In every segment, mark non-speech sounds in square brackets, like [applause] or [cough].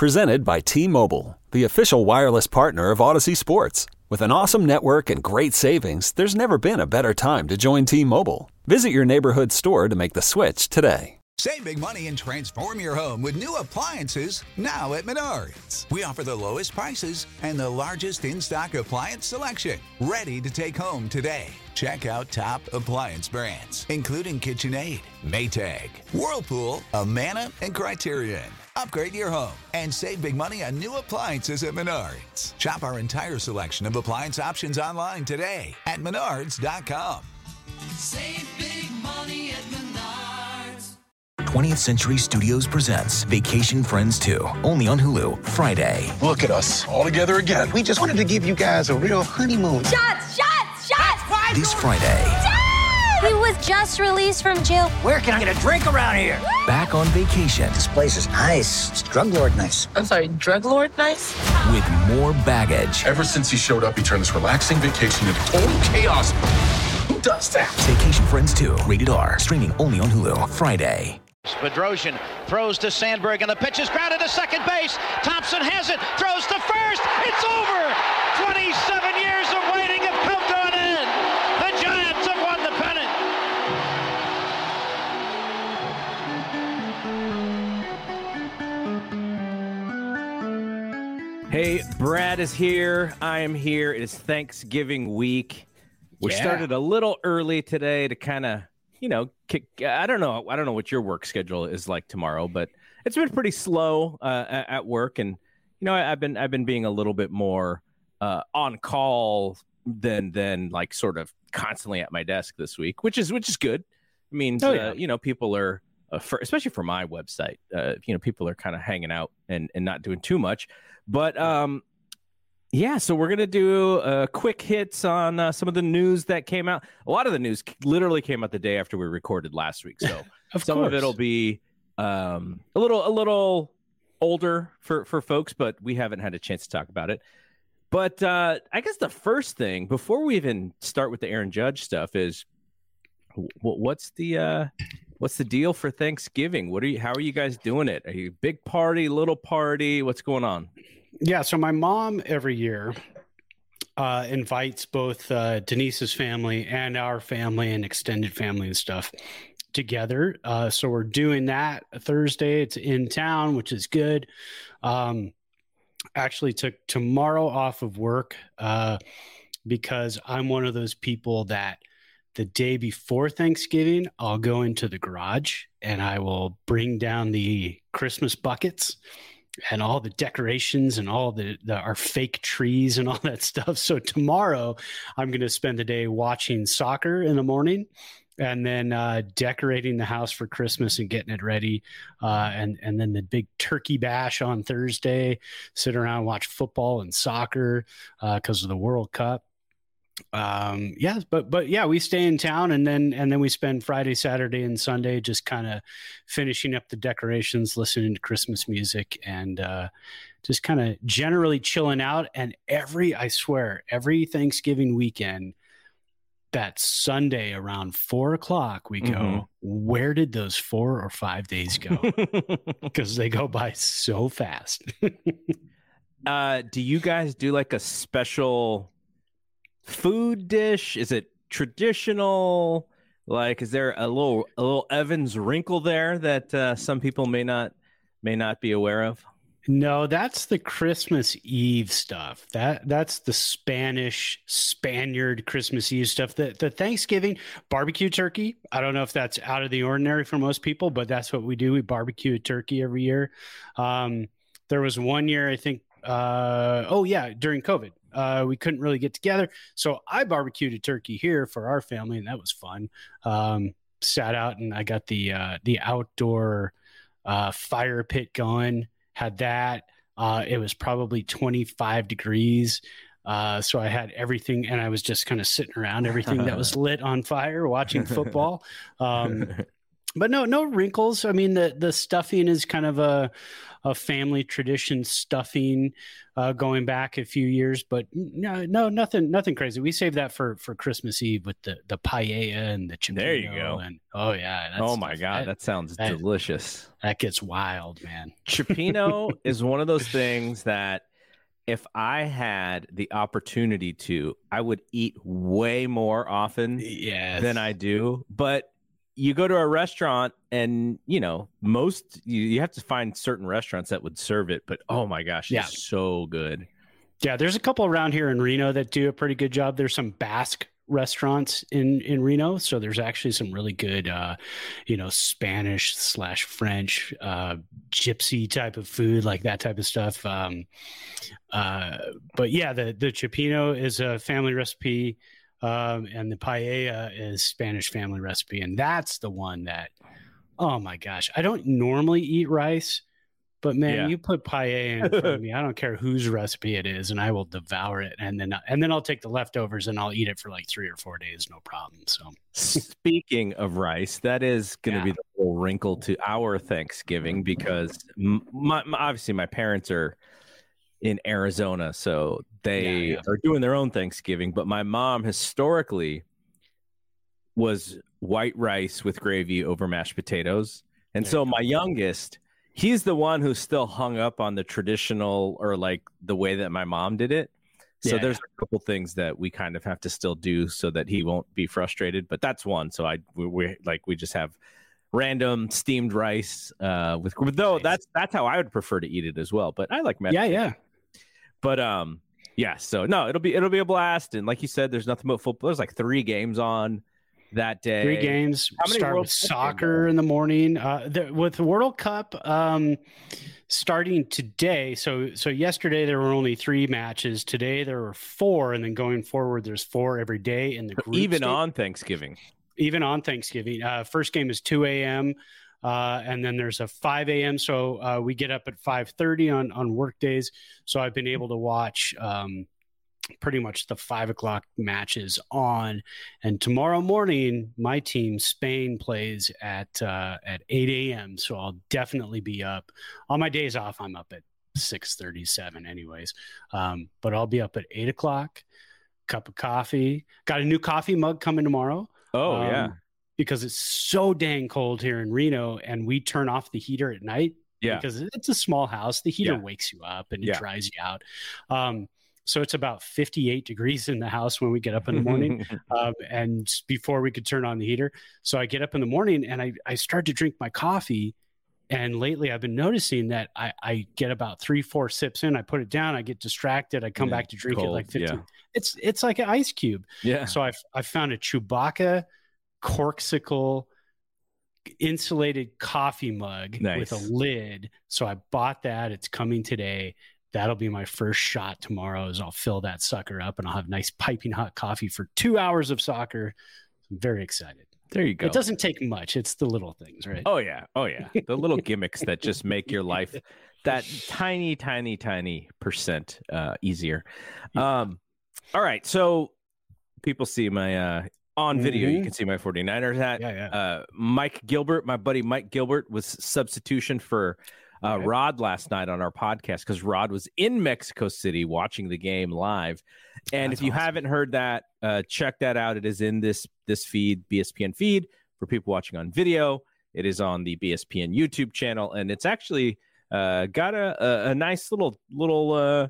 Presented by T Mobile, the official wireless partner of Odyssey Sports. With an awesome network and great savings, there's never been a better time to join T Mobile. Visit your neighborhood store to make the switch today. Save big money and transform your home with new appliances now at Menards. We offer the lowest prices and the largest in stock appliance selection. Ready to take home today. Check out top appliance brands, including KitchenAid, Maytag, Whirlpool, Amana, and Criterion. Upgrade your home and save big money on new appliances at Menards. Shop our entire selection of appliance options online today at menards.com. Save big money at Menards. 20th Century Studios presents Vacation Friends 2, only on Hulu, Friday. Look at us, all together again. We just wanted to give you guys a real honeymoon. Shots! Shots! Shots! This Friday, He was just released from jail. Where can I get a drink around here? back on vacation This place is nice. It's drug lord nice. I'm sorry, drug lord nice? with more baggage. Ever since he showed up, he turned this relaxing vacation into total chaos. Who does that? Vacation Friends 2, rated R, streaming only on Hulu, Friday. Bedrosian throws to Sandberg, and the pitch is grounded to second base. Thompson has it, throws to first. It's over. 27 years of Hey, Brad is here. I am here. It is Thanksgiving week. We Yeah. started a little early today to kind of, you know, kick. I don't know. I don't know what your work schedule is like tomorrow, but it's been pretty slow uh, at work, and you know, I, I've been I've been being a little bit more uh, on call than than like sort of constantly at my desk this week, which is which is good. It means Oh, yeah. uh, you know people are. Uh, for, especially for my website, uh, you know, people are kind of hanging out and, and not doing too much. But um, yeah, so we're gonna do uh, quick hits on uh, some of the news that came out. A lot of the news literally came out the day after we recorded last week, so [laughs] Of some of it'll be um, a little a little older for for folks, but we haven't had a chance to talk about it. But uh, I guess the first thing before we even start with the Aaron Judge stuff is wh- what's the uh, what's the deal for Thanksgiving? What are you? How are you guys doing it? Are you big party, little party? What's going on? Yeah, so my mom every year uh, invites both uh, Denise's family and our family and extended family and stuff together. Uh, so we're doing that Thursday. It's in town, which is good. Um, actually, took tomorrow off of work uh, because I'm one of those people that the day before Thanksgiving, I'll go into the garage and I will bring down the Christmas buckets and all the decorations and all the, the our fake trees and [laughs] all that stuff. So tomorrow, I'm going to spend the day watching soccer in the morning, and then uh, decorating the house for Christmas and getting it ready, uh, and and then the big turkey bash on Thursday. Sit around watch football and soccer because of the World Cup um yeah but but yeah we stay in town and then and then we spend friday saturday and sunday just kind of finishing up the decorations listening to christmas music and uh just kind of generally chilling out. And every i swear every thanksgiving weekend that sunday around four o'clock we go Mhm. where did those four or five days go? [laughs] Because they go by so fast. [laughs] Uh, do you guys do like a special food dish? Is it traditional? Like, is there a little a little Evans wrinkle there that uh, some people may not may not be aware of? No, that's the Christmas Eve stuff. That that's the Spanish Spaniard Christmas Eve stuff. The the Thanksgiving barbecue turkey. I don't know if that's out of the ordinary for most people, but that's what we do. We barbecue a turkey every year. Um, there was one year I think. Uh, oh yeah, during COVID, uh, we couldn't really get together, so I barbecued a turkey here for our family, and that was fun. Um, sat out and I got the uh, the outdoor uh, fire pit going. Had that. Uh, it was probably 25 degrees. Uh, so I had everything, and I was just kind of sitting around everything that was [laughs] lit on fire, watching football. Um, [laughs] but no, no wrinkles. I mean, the the stuffing is kind of a a family tradition stuffing uh, going back a few years, but no, no, nothing, nothing crazy. We saved that for for Christmas Eve with the the paella and the cioppino. There you go. And oh yeah, oh my god, that, that sounds that, delicious. That gets wild, man. Cioppino [laughs] is one of those things that if I had the opportunity to, I would eat way more often yes. than I do. But you go to a restaurant and you know most you, you have to find certain restaurants that would serve it but oh my gosh yeah. it's so good. Yeah there's a couple around here in reno that do a pretty good job. There's some basque restaurants in in reno so there's actually some really good uh you know spanish slash french uh gypsy type of food like that type of stuff um uh but yeah the the cioppino is a family recipe um, and the paella is Spanish family recipe, and that's the one that, oh my gosh, I don't normally eat rice, but man, yeah. you put paella in front of me, I don't care whose recipe it is, and I will devour it, and then and then I'll take the leftovers and I'll eat it for like three or four days, no problem. So, speaking of rice, that is going to yeah. be the whole wrinkle to our Thanksgiving because my, my, obviously my parents are in Arizona, so they yeah, yeah. are doing their own Thanksgiving. But my mom historically was white rice with gravy over mashed potatoes, and there so my youngest, he's the one who's still hung up on the traditional or like the way that my mom did it. So yeah, there's a couple things that we kind of have to still do so that he won't be frustrated. But that's one. So I we, we like we just have random steamed rice uh with though nice. that's that's how I would prefer to eat it as well. But I like mashed. Yeah, yeah. But um, yeah. So no, it'll be it'll be a blast. And like you said, there's nothing but football. There's like three games on that day. Three games. How many start World with soccer in the morning. Uh, the, with the World Cup um, starting today. So so yesterday there were only three matches. Today there were four, and then going forward there's four every day in the group. Even state. on Thanksgiving. Even on Thanksgiving. Uh, first game is two a.m. Uh, and then there's a 5 a.m. So uh, we get up at 5:30 on on work days. So I've been able to watch um, pretty much the five o'clock matches on. And tomorrow morning, my team Spain plays at uh, at 8 a.m. So I'll definitely be up. On my days off, I'm up at 6:37, anyways. Um, but I'll be up at eight o'clock. Cup of coffee. Got a new coffee mug coming tomorrow. Oh um, yeah because it's so dang cold here in Reno and we turn off the heater at night. Yeah. Because it's a small house. The heater yeah. wakes you up and it yeah. dries you out. Um, so it's about 58 degrees in the house when we get up in the morning [laughs] um, and before we could turn on the heater. So I get up in the morning and I, I start to drink my coffee. And lately I've been noticing that I, I get about three, four sips in, I put it down, I get distracted, I come yeah, back to drink cold, it like 15. It's it's like an ice cube. Yeah. So I've I found a Chewbacca Corkcicle insulated coffee mug nice. with a lid. So I bought that. It's coming today. That'll be my first shot tomorrow. Is I'll fill that sucker up and I'll have nice piping hot coffee for two hours of soccer. I'm very excited. There you go. It doesn't take much. It's the little things, right? Oh yeah. Oh yeah. The little [laughs] gimmicks that just make your life that tiny, tiny, tiny percent uh, easier. Um, all right. So people see my uh, on video mm-hmm. you can see my 49ers hat yeah, yeah. Uh, mike gilbert my buddy mike gilbert was substitution for uh, okay. rod last night on our podcast because rod was in mexico city watching the game live and That's if you awesome. haven't heard that uh, check that out it is in this this feed bspn feed for people watching on video it is on the bspn youtube channel and it's actually uh, got a, a, a nice little little uh,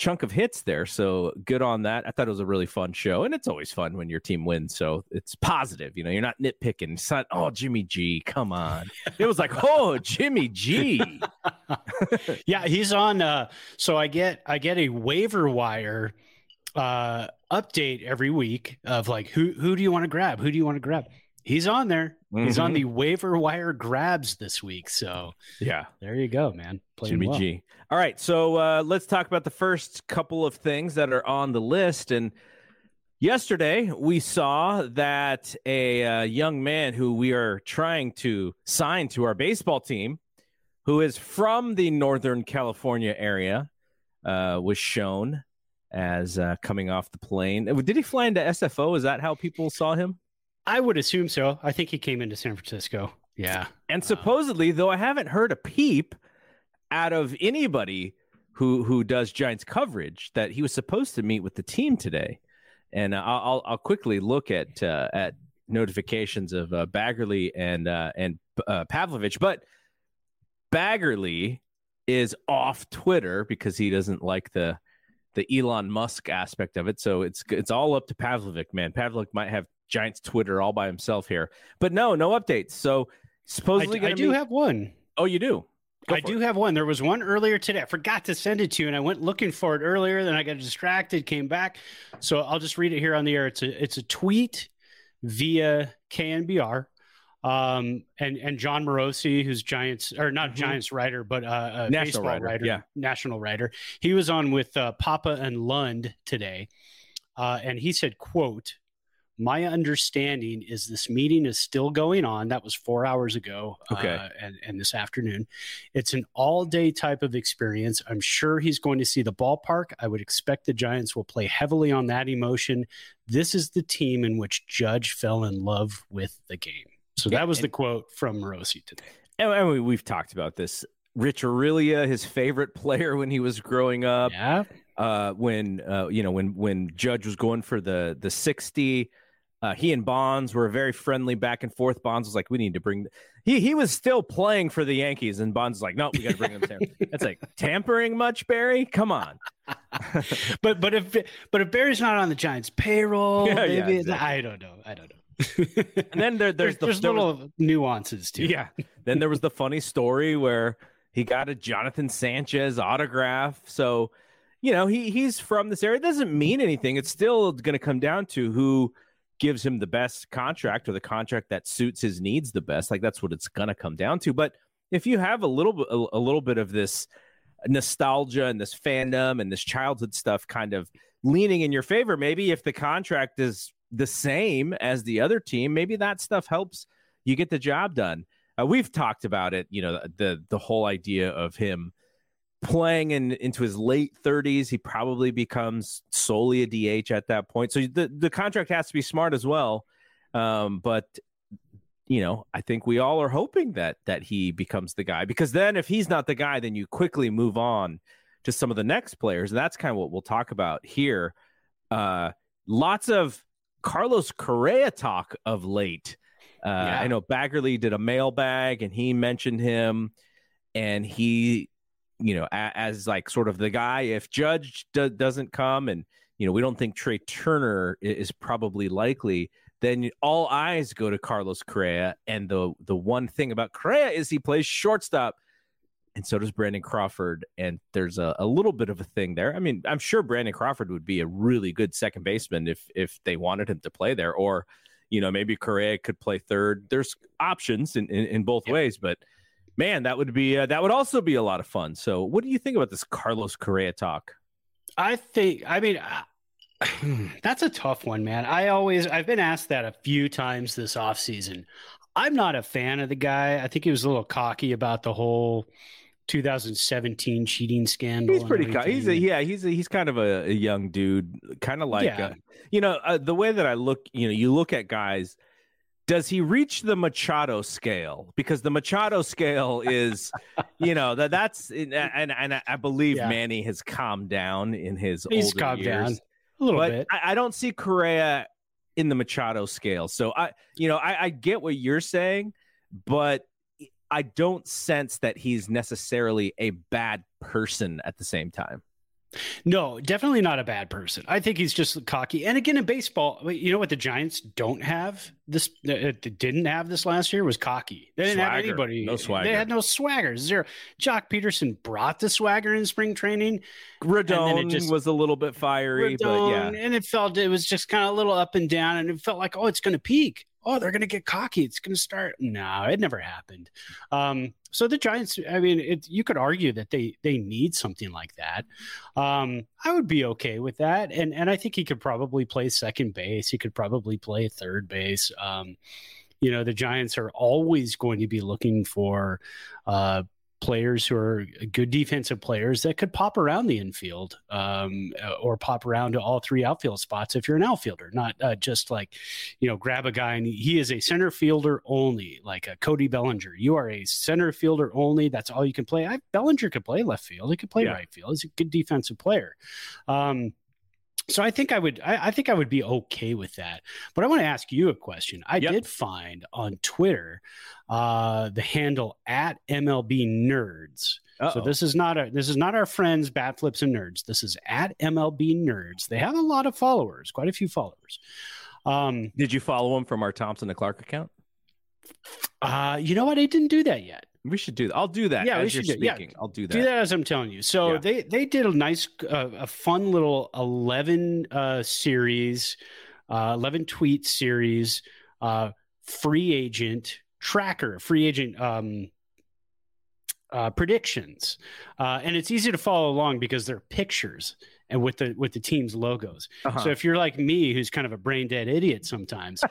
chunk of hits there. So good on that. I thought it was a really fun show, and it's always fun when your team wins. So it's positive. You know, you're not nitpicking. It's not, oh, Jimmy G, come on. It was like, oh, Jimmy G. [laughs] yeah, he's on. Uh, so I get I get a waiver wire uh, update every week of like who who do you want to grab? Who do you want to grab? He's on there. Mm-hmm. He's on mm-hmm. the waiver wire grabs this week. So yeah, there you go, man. Playing Jimmy well. G. All right, so uh, let's talk about the first couple of things that are on the list. And yesterday we saw that a uh, young man who we are trying to sign to our baseball team, who is from the Northern California area, uh, was shown as uh, coming off the plane. Did he fly into SFO? Is that how people saw him? I would assume so. I think he came into San Francisco. Yeah. And supposedly, though I haven't heard a peep out of anybody who who does Giants coverage, that he was supposed to meet with the team today. And uh, I'll I'll quickly look at uh, at notifications of uh, Baggarly and uh, and uh, Pavlovic, but Baggarly is off Twitter because he doesn't like the the Elon Musk aspect of it. So it's it's all up to Pavlovic, man. Pavlovic might have Giants Twitter all by himself here, but no, no updates. So supposedly, I, I do meet... have one. Oh, you do. Go I do it. have one. There was one earlier today. I forgot to send it to you, and I went looking for it earlier. Then I got distracted, came back. So I'll just read it here on the air. It's a it's a tweet via KNBR um, and and Jon Morosi, who's Giants or not mm-hmm. Giants writer, but uh, a national writer, writer, yeah, national writer. He was on with uh, Papa and Lund today, uh, and he said, "quote My understanding is this meeting is still going on. That was four hours ago, okay, uh, and and this afternoon. It's an all day type of experience. I'm sure he's going to see the ballpark. I would expect the Giants will play heavily on that emotion. This is the team in which Judge fell in love with the game." So that was the quote from Morosi today. And we've talked about this. Rich Aurilia, his favorite player when he was growing up. Yeah. Uh, when uh, you know when when Judge was going for the the sixty, uh, he and Bonds were very friendly back and forth. Bonds was like, "We need to bring." He he was still playing for the Yankees, and Bonds was like, "No, we got to bring him down." That's [laughs] like tampering much, Barry. Come on. [laughs] but but if but if Barry's not on the Giants payroll, yeah, maybe yeah, exactly. I don't know. I don't know and then there, there's, the, there's there little was, nuances too. Yeah. then there was the funny story where he got a Jonathan Sanchez autograph. So, you know, he he's from this area. It doesn't mean anything. It's still going to come down to who gives him the best contract or the contract that suits his needs the best. Like that's what it's going to come down to. But if you have a little bit, a, a little bit of this nostalgia and this fandom and this childhood stuff kind of leaning in your favor, maybe if the contract is the same as the other team, maybe that stuff helps you get the job done. Uh, we've talked about it, you know, the the whole idea of him playing in into his late 30s, he probably becomes solely a DH at that point. So the the contract has to be smart as well. Um, but you know, I think we all are hoping that that he becomes the guy because then if he's not the guy, then you quickly move on to some of the next players, and that's kind of what we'll talk about here. Uh, lots of Carlos Correa talk of late. Uh, yeah. I know Baggarly did a mailbag and he mentioned him, and he, you know, a, as like sort of the guy if Judge do, doesn't come and you know we don't think Trey Turner is probably likely, then all eyes go to Carlos Correa. And the the one thing about Correa is he plays shortstop and so does Brandon Crawford. And there's a, a little bit of a thing there. I mean, I'm sure Brandon Crawford would be a really good second baseman if if they wanted him to play there, or you know maybe Correa could play third. There's options in in, in both yep. ways, but man, that would be uh, that would also be a lot of fun. So, what do you think about this Carlos Correa talk? I think. I mean. [clears throat] that's a tough one, man. I always I've been asked that a few times this offseason. I'm not a fan of the guy. I think he was a little cocky about the whole 2017 cheating scandal. He's pretty. Co- he's a, yeah. He's a, he's kind of a, a young dude, kind of like yeah. uh, you know uh, the way that I look. You know, you look at guys. Does he reach the Machado scale? Because the Machado scale is, you know, that that's and and I believe yeah. Manny has calmed down in his he's older calmed years. down a little but bit. I, I don't see Correa in the Machado scale. So I, you know, I, I get what you're saying, but I don't sense that he's necessarily a bad person at the same time. No, definitely not a bad person. I think he's just cocky. And again, in baseball, you know what the Giants don't have this, uh, didn't have this last year was cocky. They didn't swagger. have anybody. No swagger. They had no swagger. Zero. Joc Pederson brought the swagger in spring training. Just, was a little bit fiery, but yeah. And it felt, it was just kind of a little up and down. And it felt like, oh, it's going to peak oh, they're going to get cocky. It's going to start. No, it never happened. Um, so the Giants, I mean, it, you could argue that they they need something like that. Um, I would be okay with that, and and I think he could probably play second base. He could probably play third base. Um, you know, the Giants are always going to be looking for uh, players who are good defensive players that could pop around the infield um, or pop around to all three outfield spots if you're an outfielder, not uh, just like, you know, grab a guy and he is a center fielder only, like a Cody Bellinger. You are a center fielder only. That's all you can play. I, Bellinger could play left field. He could play yeah. right field. He's a good defensive player. Um, so I think I would I, I, think I would be okay with that. But I want to ask you a question. I yep. did find on Twitter uh, the handle at MLB Nerds. Uh-oh. So this is not a this is not our friends Bat Flips and Nerds. This is at MLB Nerds. They have a lot of followers, quite a few followers. Um, did you follow them from our Thompson and Clark account? Uh, you know what? I didn't do that yet. We should do that. I'll do that. Yeah, we should do, yeah. I'll do that. Do that as I'm telling you. So yeah. they they did a nice, uh, a fun little eleven uh, series, uh, eleven tweet series, uh, free agent tracker, free agent um, uh, predictions, uh, and it's easy to follow along because they're pictures and with the with the team's logos. Uh-huh. So if you're like me, who's kind of a brain dead idiot sometimes,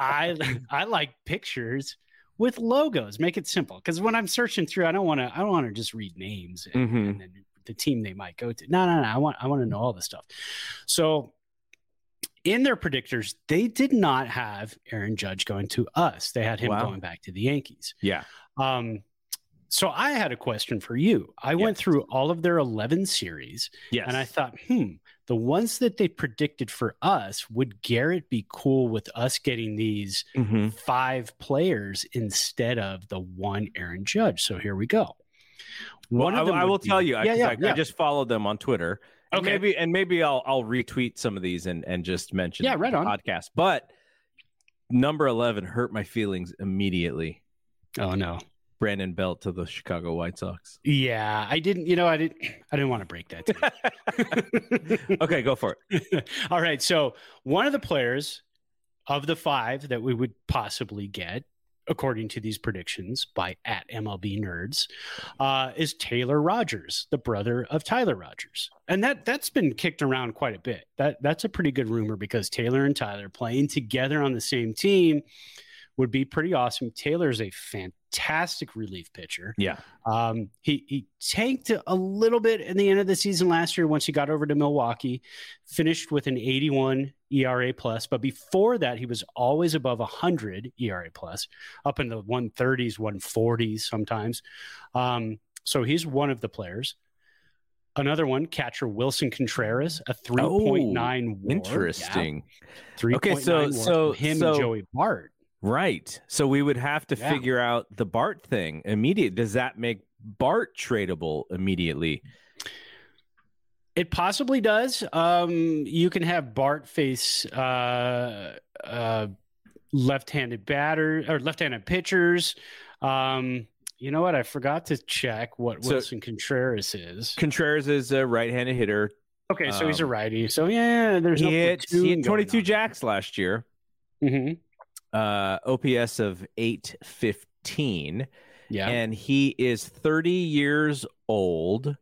I [laughs] I like pictures with logos. Make it simple because when I'm searching through, I don't want to. I don't want to just read names and, mm-hmm. and, the team they might go to. No, no, no. I want. I want to know all the stuff. So in their predictors, they did not have Aaron Judge going to us. They had him wow. going back to the Yankees. Yeah. Um, so I had a question for you. I yes. went through all of their 11 series yes. and I thought, hmm, the ones that they predicted for us, would Garrett be cool with us getting these mm-hmm. five players instead of the one Aaron Judge? So here we go. One well, I, I, will be, tell you, yeah, I, yeah, I, yeah. I just followed them on Twitter. Okay. And maybe and maybe I'll I'll retweet some of these and and just mention yeah, right on podcast. But number eleven hurt my feelings immediately. Oh no. Brandon Belt to the Chicago White Sox. Yeah, I didn't. You know, I didn't. I didn't want to break that. [laughs] okay, go for it. [laughs] All right. So one of the players of the five that we would possibly get, according to these predictions by at MLB Nerds, uh, is Taylor Rogers, the brother of Tyler Rogers, and that that's been kicked around quite a bit. That that's a pretty good rumor because Taylor and Tyler playing together on the same team would be pretty awesome. Taylor's a fantastic relief pitcher. Yeah. Um, he he tanked a little bit in the end of the season last year once he got over to Milwaukee, finished with an 81 ERA plus, but before that he was always above 100 ERA plus, up in the 130s, 140s sometimes. Um, so he's one of the players. Another one, catcher Willson Contreras, a 3.9 oh, Interesting. Yeah. 3. Okay, so so him so, Joey Bart. Right. So we would have to yeah. figure out the Bart thing immediate. Does that make Bart tradable immediately? It possibly does. Um, you can have Bart face uh, uh, left-handed batter or left-handed pitchers. Um, you know what? I forgot to check what so, Willson Contreras is. Contreras is a right-handed hitter. Okay, so um, he's a um, righty. So yeah, there's he no hit, he hit 22 jacks last year. Mm-hmm uh, OPS of 815. Yeah. And he is 30 years old.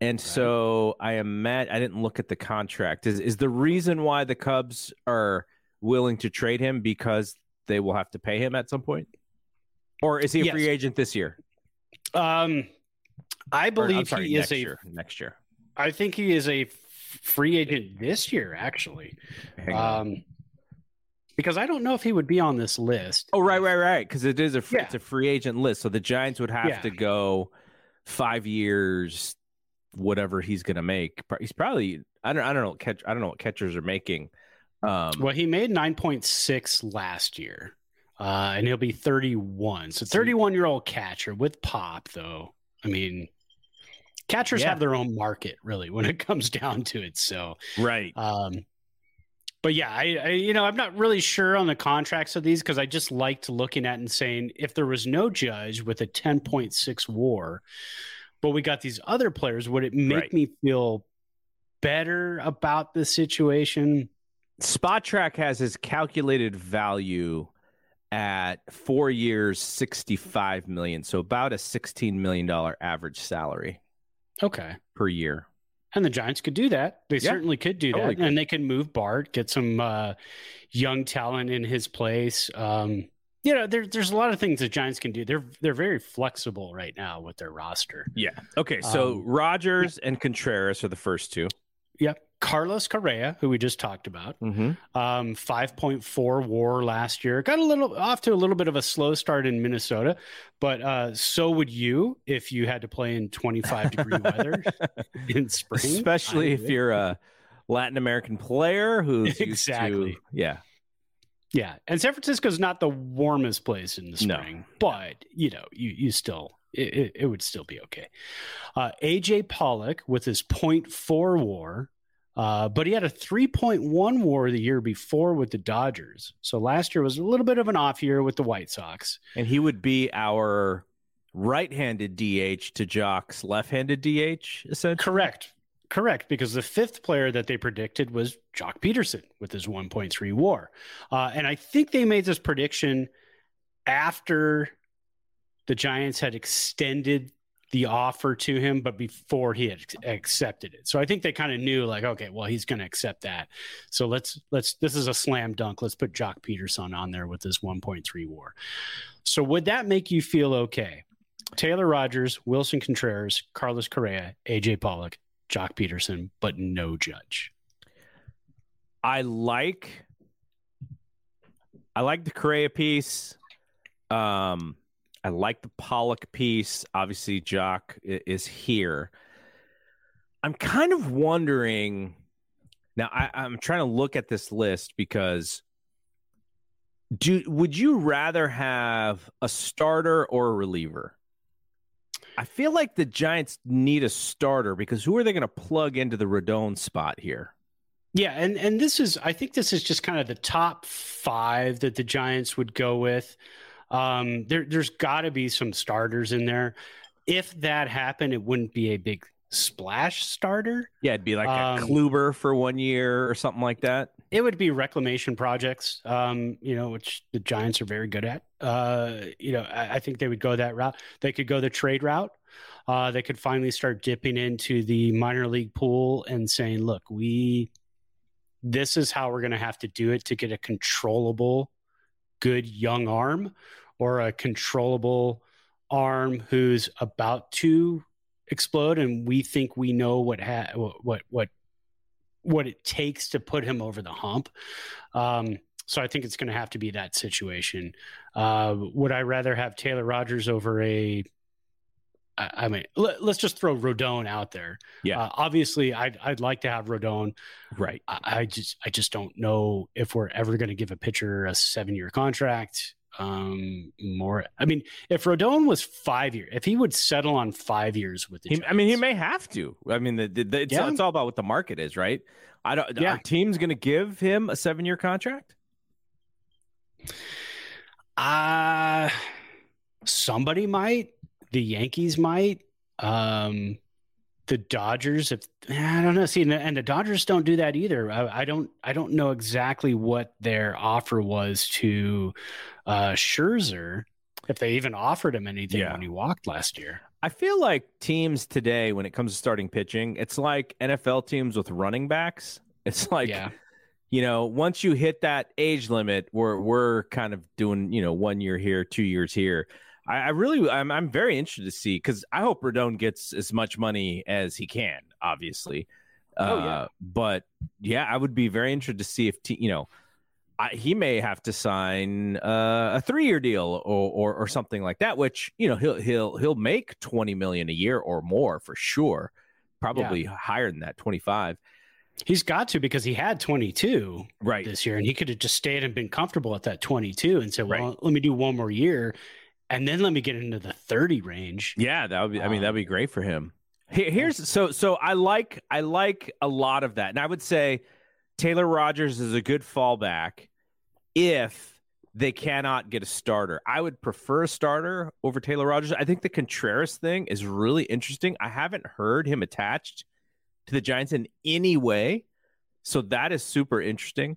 And right. so I am mad. I didn't look at the contract. Is is the reason why the Cubs are willing to trade him because they will have to pay him at some point? Or is he a yes. free agent this year? Um I believe or, sorry, he is a year, next year. I think he is a free agent this year actually. Um because I don't know if he would be on this list. Oh, right, right, right. Because it is a free, yeah. it's a free agent list, so the Giants would have yeah. to go five years, whatever he's going to make. He's probably I don't I don't know what catch I don't know what catchers are making. Um, well, he made nine point six last year, uh, and he'll be thirty one. So thirty one year old catcher with pop, though. I mean, catchers yeah. have their own market, really, when it comes down to it. So right. Um, but yeah, I, I, you know I'm not really sure on the contracts of these because I just liked looking at and saying if there was no judge with a 10.6 WAR, but we got these other players, would it make right. me feel better about the situation? Spotrac has his calculated value at four years, 65 million, so about a 16 million dollar average salary. Okay, per year. And the Giants could do that. They yeah, certainly could do totally that. Could. And they can move Bart, get some uh, young talent in his place. Um, you know, there, there's a lot of things the Giants can do. They're they're very flexible right now with their roster. Yeah. Okay. So Um, Rogers and Contreras are the first two. Yep. Carlos Correa, who we just talked about, Mm-hmm. um, 5.4 WAR last year. Got a little off to a little bit of a slow start in Minnesota, but uh, so would you if you had to play in 25 degree [laughs] weather in spring, Especially if you're a Latin American player who's Exactly. To, yeah. Yeah, and San Francisco's not the warmest place in the No. spring, but you know, you you still it, it, it would still be okay. Uh, AJ Pollock with his 0.4 WAR, uh, but he had a 3.1 WAR the year before with the Dodgers. So last year was a little bit of an off year with the White Sox. And he would be our right-handed DH to Joc's left-handed DH, essentially. Correct. Correct, because the fifth player that they predicted was Joc Pederson with his 1.3 WAR, uh, and I think they made this prediction after the Giants had extended the offer to him, but before he had accepted it. So I think they kind of knew, like, okay, well, he's going to accept that. So let's let's this is a slam dunk. Let's put Joc Pederson on there with his 1.3 WAR. So would that make you feel okay? Taylor Rogers, Willson Contreras, Carlos Correa, AJ Pollock, Joc Pederson, but no Judge. I like I like the Correa piece. Um I like the Pollock piece. Obviously, Joc is here. I'm kind of wondering now. I, I'm trying to look at this list because do would you rather have a starter or a reliever? I feel like the Giants need a starter because who are they going to plug into the Rodon spot here? Yeah, and and this is I think this is just kind of the top five that the Giants would go with. Um, there there's got to be some starters in there. If that happened, it wouldn't be a big splash starter. Yeah, it'd be like Um, a Kluber for one year or something like that. It would be reclamation projects, um, you know, which the Giants are very good at. Uh, you know, I, I think they would go that route. They could go the trade route. Uh, they could finally start dipping into the minor league pool and saying, "Look, we, this is how we're going to have to do it to get a controllable, good young arm, or a controllable arm who's about to explode, and we think we know what ha- what what what it takes to put him over the hump. Um, so I think it's going to have to be that situation. Uh, would I rather have Taylor Rogers over a? I, I mean, let, us just throw Rodon out there. Yeah. Uh, obviously, I'd I'd like to have Rodon. Right. I, I just I just don't know if we're ever going to give a pitcher a seven year contract. Um, more. I mean, if Rodon was five year, if he would settle on five years with the, He, I mean, he may have to. I mean, the, the, the- it's, Yeah. it's all about what the market is, right? I don't. Yeah. Our team's going to give him a seven-year contract. Uh somebody might. The Yankees might. Um the Dodgers, if I don't know, see, and the, and the Dodgers don't do that either. I, I don't, I don't know exactly what their offer was to uh, Scherzer, if they even offered him anything Yeah. when he walked last year. I feel like teams today, when it comes to starting pitching, it's like NFL teams with running backs. It's [laughs] like, yeah, you know, once you hit that age limit, we're we're kind of doing, you know, one year here, two years here. I, I really, I'm I'm very interested to see because I hope Rodon gets as much money as he can, obviously. Oh, yeah. Uh, but yeah, I would be very interested to see if te- you know. I, he may have to sign uh, a three-year deal or, or or something like that, which you know he'll he'll he'll make twenty million a year or more for sure, probably higher than that, twenty-five. he's got to because he had 22 Right. this year, and he could have just stayed and been comfortable at that 22 and said, "Well, Right. let me do one more year, and then let me get into the 30 range." Yeah, that would be. I mean, Um, that'd be great for him. Here's so so. I like I like a lot of that, and I would say Taylor Rogers is a good fallback if they cannot get a starter. I would prefer a starter over Taylor Rogers. I think the Contreras thing is really interesting. I haven't heard him attached to the Giants in any way, so that is super interesting.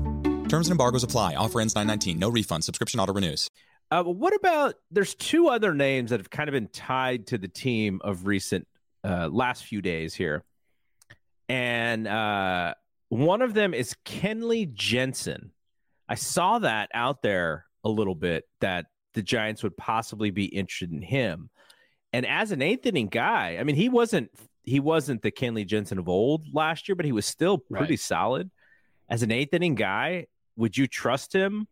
Terms and embargoes apply. Offer ends 919. No refund. Subscription auto renews. Uh, what about there's two other names that have kind of been tied to the team of recent uh, last few days here, and uh, one of them is Kenley Jansen. I saw that out there a little bit that the Giants would possibly be interested in him, and as an eighth inning guy, I mean he wasn't he wasn't the Kenley Jansen of old last year, but he was still pretty Right. solid as an eighth inning guy. Would you trust him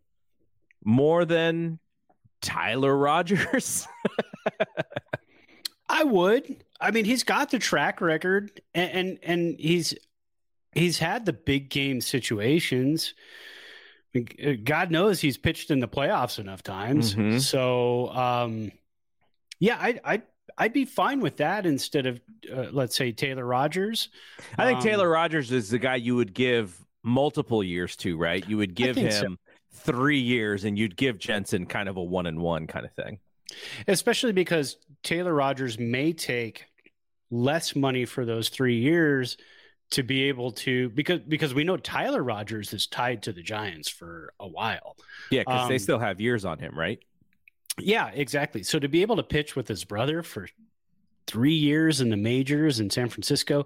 more than Tyler Rogers? [laughs] I would. I mean, he's got the track record, and and, and he's he's had the big game situations. Uh, God knows he's pitched in the playoffs enough times. Mhm. So, um, yeah, I I I'd be fine with that instead of uh, let's say Taylor Rogers. I think Um, Taylor Rogers is the guy you would give multiple years to, right? You would give think so. him three years and you'd give Jansen kind of a one and one kind of thing. especially because Taylor Rogers may take less money for those three years to be able to because because we know Tyler Rogers is tied to the Giants for a while. Yeah, because they Um, still have years on him, right? Yeah, exactly. So to be able to pitch with his brother for three years in the majors in San Francisco,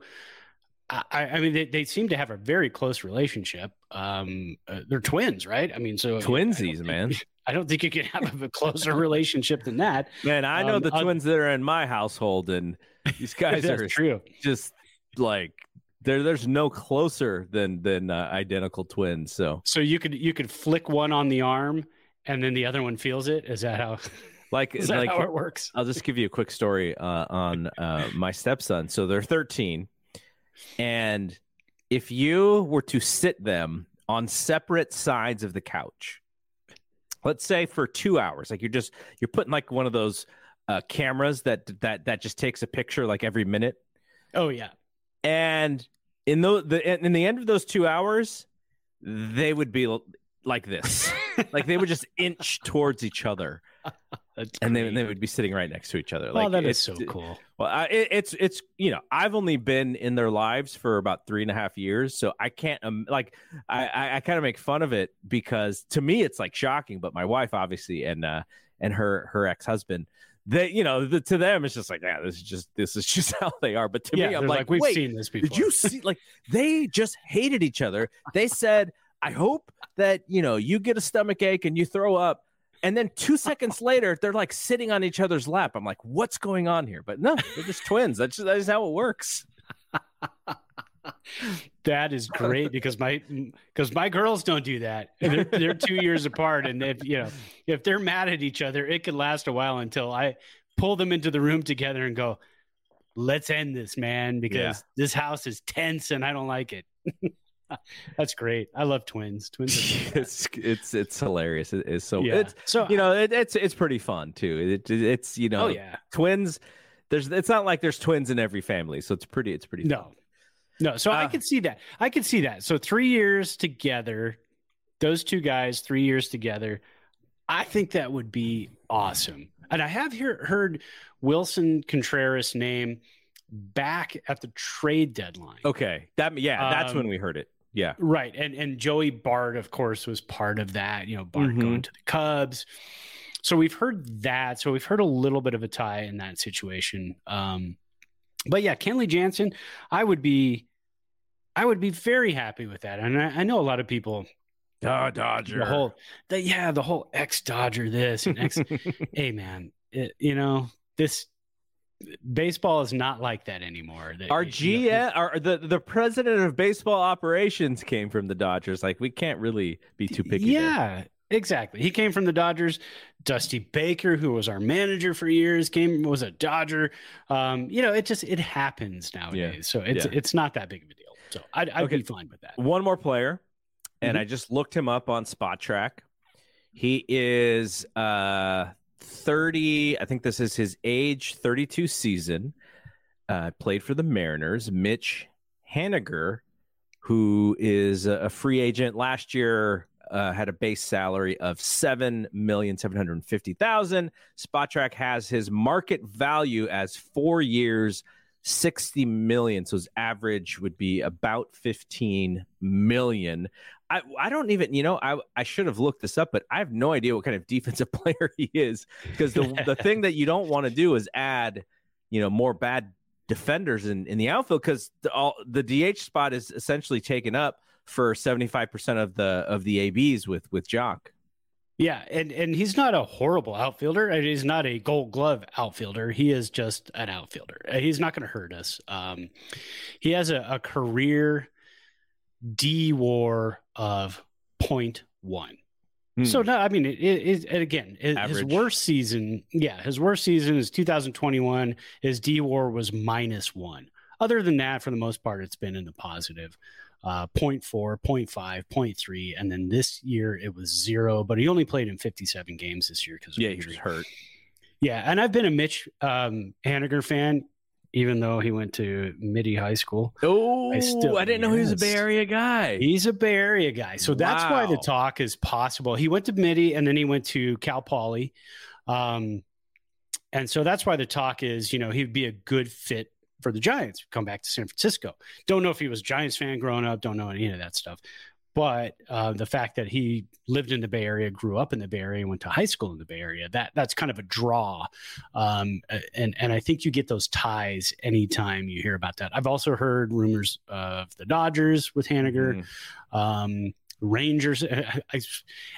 I, I mean, they, they seem to have a very close relationship. Um, uh, they're twins, right? I mean, so Twinsies, man. I don't think you can have a closer [laughs] relationship than that. Man, I know Um, the uh, twins that are in my household, and these [laughs] guys are true. just like there. There's no closer than than uh, identical twins. So So you could you could flick one on the arm, and then the other one feels it. Is that how? [laughs] like Is that like how it works? I'll just give you a quick story uh, on uh, my stepson. So they're 13, and if you were to sit them on separate sides of the couch, let's say for two hours, like you're just you're putting like one of those uh, cameras that that that just takes a picture like every minute, Oh yeah. and in the, the in the end of those two hours, they would be like this, [laughs] like they would just inch towards each other and they, they would be sitting right next to each other. Like oh, that is so cool. Well, I, it, it's it's you know I've only been in their lives for about three and a half years, so I can't um, like I I, I kind of make fun of it because to me it's like shocking, but my wife obviously and uh and her her ex husband. They, you know, the, to them, it's just like, yeah, this is just this is [laughs] just how they are. But to Yeah, me, I'm like, like, we've wait, seen this before Did you see? Like, they just hated each other. They said, I hope that you know you get a stomach ache and you throw up, and then two seconds later, they're like sitting on each other's lap. I'm like, what's going on here? But no, they're just twins. That's just, that is how it works. [laughs] That is great because my because my girls don't do that. They're, they're two years apart, and if you know if they're mad at each other, it could last a while until I pull them into the room together and go, "Let's end this, man," because Yeah. this house is tense and I don't like it. [laughs] That's great. I love twins. Twins. Are [laughs] it's it's it's hilarious. It is so Yeah. it's So- you know it, it's it's pretty fun too. It, it's you know Oh, yeah. twins. There's it's not like there's twins in every family, so it's pretty it's pretty. No, no. So I Uh, could see that. I could see that. So three years together, those two guys, three years together. I think that would be awesome. And I have hear, heard Willson Contreras' name back at the trade deadline. Okay, that yeah, that's Um, when we heard it. Yeah. Right. And and Joey Bart, of course, was part of that, you know, Bart Mhm. going to the Cubs. So we've heard that. So we've heard a little bit of a tie in that situation. Um, but yeah, Kenley Jansen, I would be I would be very happy with that. And I, I know a lot of people Oh, Dodger. the whole the, yeah, the whole ex Dodger this and ex [laughs] hey man, it, you know, this baseball is not like that anymore. The- Our know, GM, our the the president of baseball operations came from the Dodgers. Like we can't really be too picky. there. Yeah, exactly. He came from the Dodgers. Dusty Baker, who was our manager for years, came was a Dodger. Um, you know, it just it happens nowadays. So it's Yeah. it's not that big of a deal. So I'd, I'd Okay. be fine with that. One more player, and Mhm. I just looked him up on Spotrac. He is uh 30. I think this is his age 32 season. Uh, played for the Mariners. Mitch Haniger, who is a free agent last year. Uh, had a base salary of seven million seven hundred fifty thousand. Spotrac has his market value as four years, sixty million. So his average would be about fifteen million. I I don't even you know I I should have looked this up, but I have no idea what kind of [laughs] defensive player he is because the [laughs] the thing that you don't want to do is add you know more bad defenders in, in the outfield because the, all the DH spot is essentially taken up for 75% of the of the ABs with with Joc. Yeah, and and he's not a horrible outfielder. He's not a Gold Glove outfielder. He is just an outfielder. Uh, He's not going to hurt us. Um, he has a, a career D WAR of 0.1. So no, I mean, it, it, it again, it, his worst season, yeah, his worst season is 2021. His D WAR was minus one. Other than that, for the most part, it's been in the positive. Uh, 0.4, 0.5, 0.3, and then this year it was zero. But he only played in 57 games this year because Yeah, he was hurt. Yeah, and I've been a Mitch um, Haniger fan, even though he went to Mitty High School. Oh, I, still- didn't know he was a. Bay Area guy. He's a Bay Area guy, so that's why the talk is possible. He went to Mitty and then he went to Cal Poly, um, and so that's why the talk is, you know, he'd be a good fit for the Giants. Come back to San Francisco. Don't know if he was a Giants fan growing up. Don't know any of that stuff. But uh, the fact that he lived in the Bay Area, grew up in the Bay Area, went to high school in the Bay Area, that that's kind of a draw. Um, and and I think you get those ties anytime you hear about that. I've also heard rumors of the Dodgers with Haniger, um, Rangers, I, I-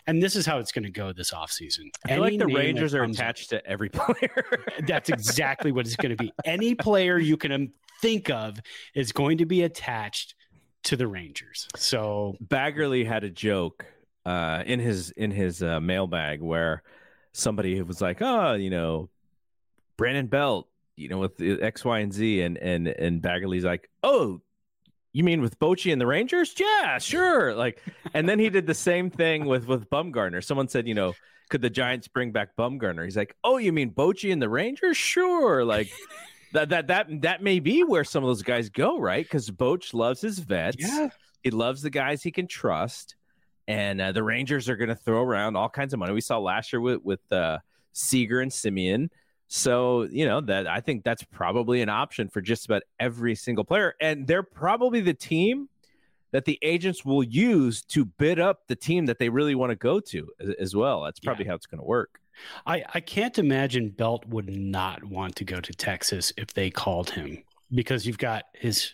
and this is how it's going to go this offseason. I feel like the Rangers are attached to every player. [laughs] that's exactly what it's going to be. Any player you can um, think of is going to be attached to the Rangers. So Baggarly had a joke uh, in his in his uh, mailbag where somebody was like, "Oh, you know, Brandon Belt, you know, with X, Y, and Z," and and and Baggarly's like, "Oh." You mean with Bochy and the Rangers? Yeah, sure. Like, and then he did the same thing with with Bumgarner. Someone said, you know, could the Giants bring back Bumgarner? He's like, oh, you mean Bochy and the Rangers? Sure. Like, that that that that may be where some of those guys go, right? Because Boch loves his vets. Yeah. He loves the guys he can trust, and uh, the Rangers are going to throw around all kinds of money. We saw last year with with uh, Seager and Semien. So you know that I think that's probably an option for just about every single player, and they're probably the team that the agents will use to bid up the team that they really want to go to as, as well. That's probably how it's going to work. I, I can't imagine Belt would not want to go to Texas if they called him because you've got his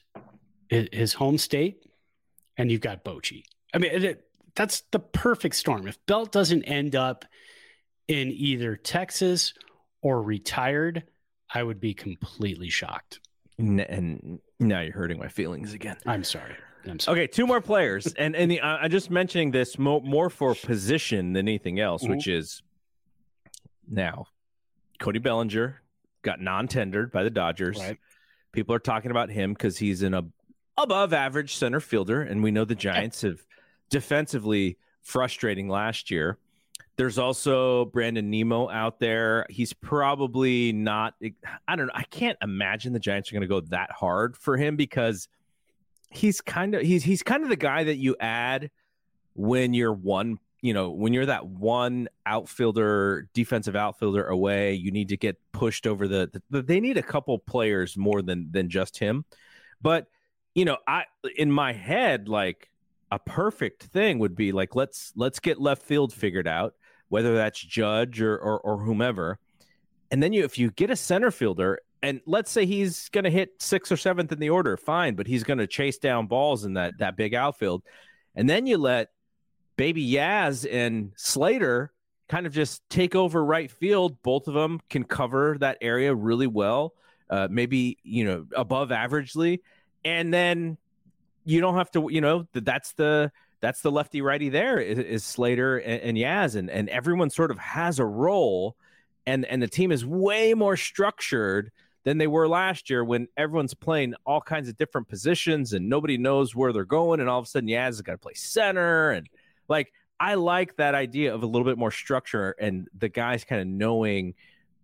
his, home state and you've got Bochy. I mean, it- that's the perfect storm. If Belt doesn't end up in either Texas or retired, I would be completely shocked. And now you're hurting my feelings again. I'm sorry. I'm sorry. Okay, two more players, [laughs] and and the, I- I'm just mentioning this more, more for position than anything else, mm-hmm. which is now Cody Bellinger got non-tendered by the Dodgers. Right. People are talking about him because he's an ab- above average center fielder, and we know the Giants have defensively frustrating last year. There's also Brandon Nimmo out there. He's probably not. I don't know. I can't imagine the Giants are going to go that hard for him because he's kind of he's he's kind of the guy that you add when you're one you know when you're that one outfielder defensive outfielder away you need to get pushed over the, the they need a couple players more than than just him. But you know i in my head like a perfect thing would be like let's let's get left field figured out, whether that's Judge or or, or whomever, and then you if you get a center fielder and let's say he's going to hit sixth or seventh in the order, fine, but he's going to chase down balls in that that big outfield, and then you let Baby Yaz and Slater kind of just take over right field. Both of them can cover that area really well, uh, maybe you know above averagely, and then you don't have to. You know that's the that's the lefty righty there is, is Slater and, and Yaz, and and everyone sort of has a role, and and the team is way more structured than they were last year when everyone's playing all kinds of different positions and nobody knows where they're going, and all of a sudden Yaz has got to play center and like I like that idea of a little bit more structure and the guys kind of knowing,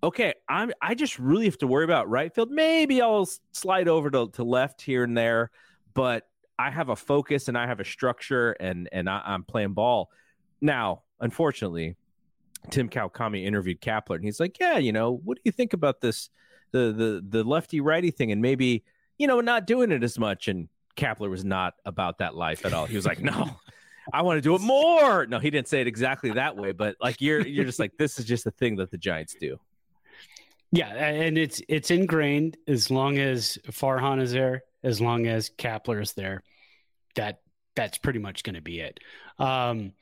okay, I'm I just really have to worry about right field. Maybe I'll slide over to, to left here and there, but I have a focus and I have a structure and and I, am playing ball. Now, unfortunately, Tim Kawakami interviewed Kapler and he's like, Yeah, you know, what do you think about this the the the lefty righty thing and maybe, you know, not doing it as much and Kapler was not about that life at all. He was like, No, I want to do it more. No, he didn't say it exactly that way, but like you're you're just like this is just a thing that the Giants do. Yeah, and it's it's ingrained as long as Farhan is there, as long as Kapler is there. That that's pretty much going to be it. Um,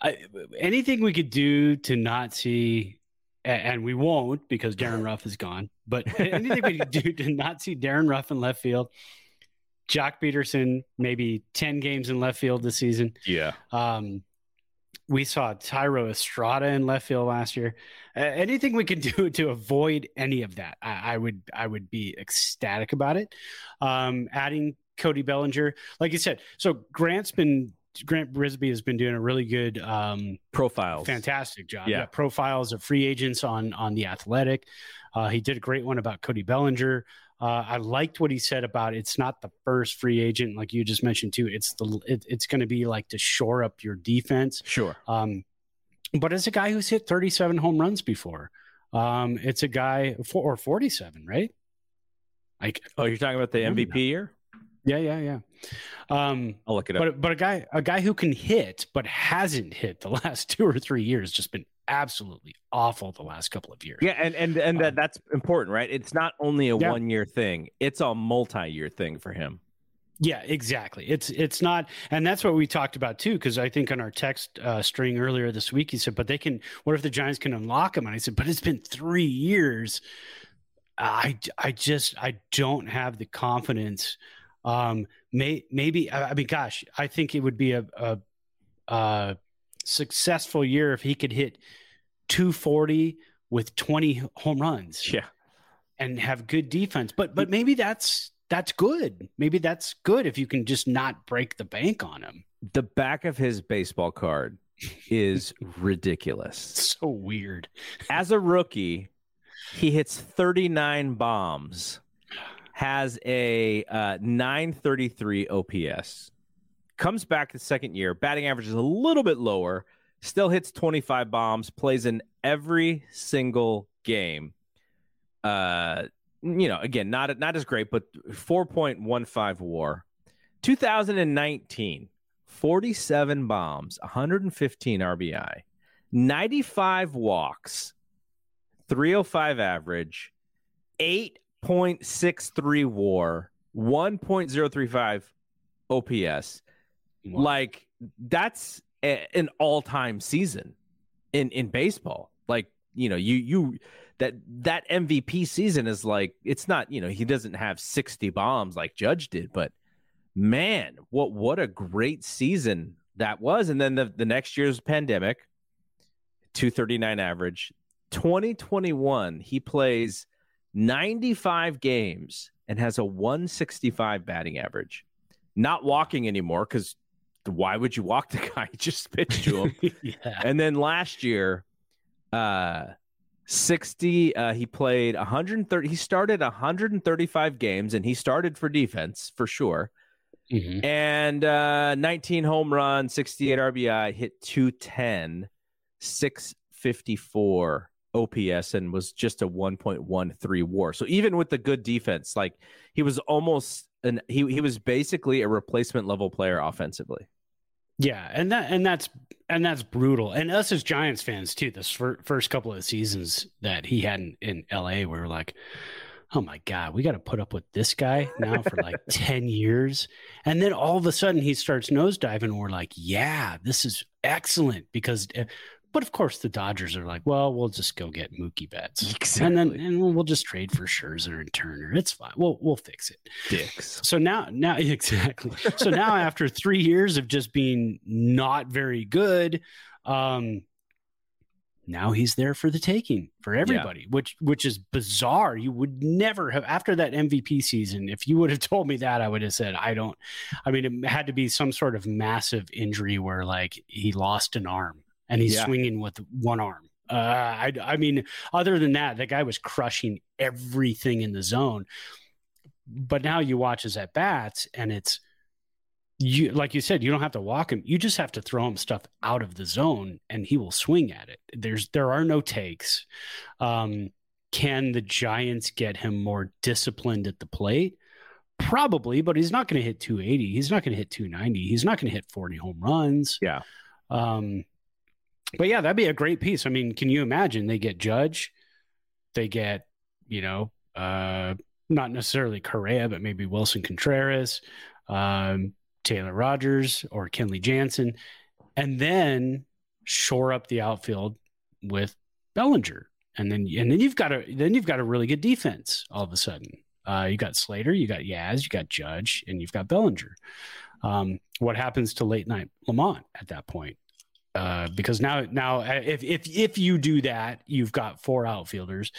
I, anything we could do to not see, and we won't because Darin [laughs] Ruf is gone. But anything we could do to not see Darin Ruf in left field, Joc Pederson, maybe 10 games in left field this season. Yeah. Um, we saw Thairo Estrada in left field last year. Uh, anything we could [laughs] do to avoid any of that, I, I would I would be ecstatic about it. Um, adding Cody Bellinger, like you said, so Grant's been Grant Brisbee has been doing a really good um, profiles, fantastic job. Yeah. yeah. profiles of free agents on on the Athletic. Uh, he did a great one about Cody Bellinger. Uh, I liked what he said about it's not the first free agent like you just mentioned too. It's the it, it's going to be like to shore up your defense. Sure. Um, but as a guy who's hit 37 home runs before, um, it's a guy for, or 47, right? Like oh, you're talking about the MVP year? Yeah, yeah, yeah. Um, I'll look it up. But but a guy a guy who can hit but hasn't hit the [laughs] last two or three years just been absolutely awful the last couple of years. Yeah, and and and that, that's important, right? It's not only a yeah. one year thing; it's a multi year thing for him. Yeah, exactly. It's it's not, and that's what we talked about too. Because I think on our text uh, string earlier this week, he said, "But they can. What if the Giants can unlock him?" And I said, "But it's been three years. I I just I don't have the confidence. Um, may maybe I, I mean, gosh, I think it would be a, a, a successful year if he could hit 240 with 20 home runs. Yeah. And have good defense. But but maybe that's that's good. Maybe that's good if you can just not break the bank on him. The back of his baseball card is [laughs] ridiculous. So weird. As a rookie, he hits 39 bombs, has a uh, 933 OPS, comes back the second year. Batting average is a little bit lower, still hits 25 bombs, plays in every single game. Uh, you know, again, not not as great, but 4.15 WAR. 2019, 47 bombs, 115 RBI, 95 walks, 305 average, 8.63 WAR, 1.035 OPS. Wow. Like that's a, an all-time season in in baseball. Like, you know, you you that that MVP season is like it's not, you know, he doesn't have 60 bombs like Judge did, but man, what what a great season that was. And then the, the next year's pandemic, 239 average. 2021, he plays 95 games and has a 165 batting average. Not walking anymore because why would you walk the [laughs] guy? just pitched to him. [laughs] yeah. And then last year, uh, 60, uh, he played 130. He started 135 games and he started for defense for sure. Mm-hmm. And uh, 19 home run, 68 RBI, hit 210, 654 OPS, and was just a 1.13 WAR. So even with the good defense, like he was almost and he he was basically a replacement level player offensively. Yeah, and that and that's and that's brutal. And us as Giants fans too. This fir- first couple of seasons that he had in, in L.A., we were like, "Oh my god, we got to put up with this guy now for like [laughs] ten years." And then all of a sudden, he starts nosediving, and we're like, "Yeah, this is excellent." Because, uh, but of course, the Dodgers are like, "Well, we'll just go get Mookie Betts, Exactly. and then and we'll, just trade for Scherzer and Turner. It's fine. We'll we'll fix it." Dicks. So now, now [laughs] exactly. So now, after three years of just being not very good, um, now he's there for the taking for everybody, which which is bizarre. You would never have after that MVP season. If you would have [laughs] told me that, I would have said, I don't. I mean, it had to be some sort of massive injury where like he lost an arm and he's Yeah. swinging with one arm. Uh, I, I mean, other than that, the guy was crushing everything in the zone. But now you watch his at bats and it's you like you said you don't have to walk him. You just have to throw him stuff out of the zone and he will swing at it. There's there are no takes. Um can the giants get him more disciplined at the plate? Probably but he's not going to hit 280 he's not going to hit 290 he's not going to hit 40 home runs. Yeah. um but yeah that'd be a great piece i mean can you imagine they get judge they get you know uh not necessarily Correa, but maybe Willson Contreras, um, Taylor Rogers, or Kenley Jansen, and then shore up the outfield with Bellinger, and then and then you've got a then you've got a really good defense all of a sudden. Uh, you got Slater, you got Yaz, you got Judge, and you've got Bellinger. Um, what happens to late night Lamont at that point? Uh, because now, now, uh, if if if you do that, you've got four outfielders.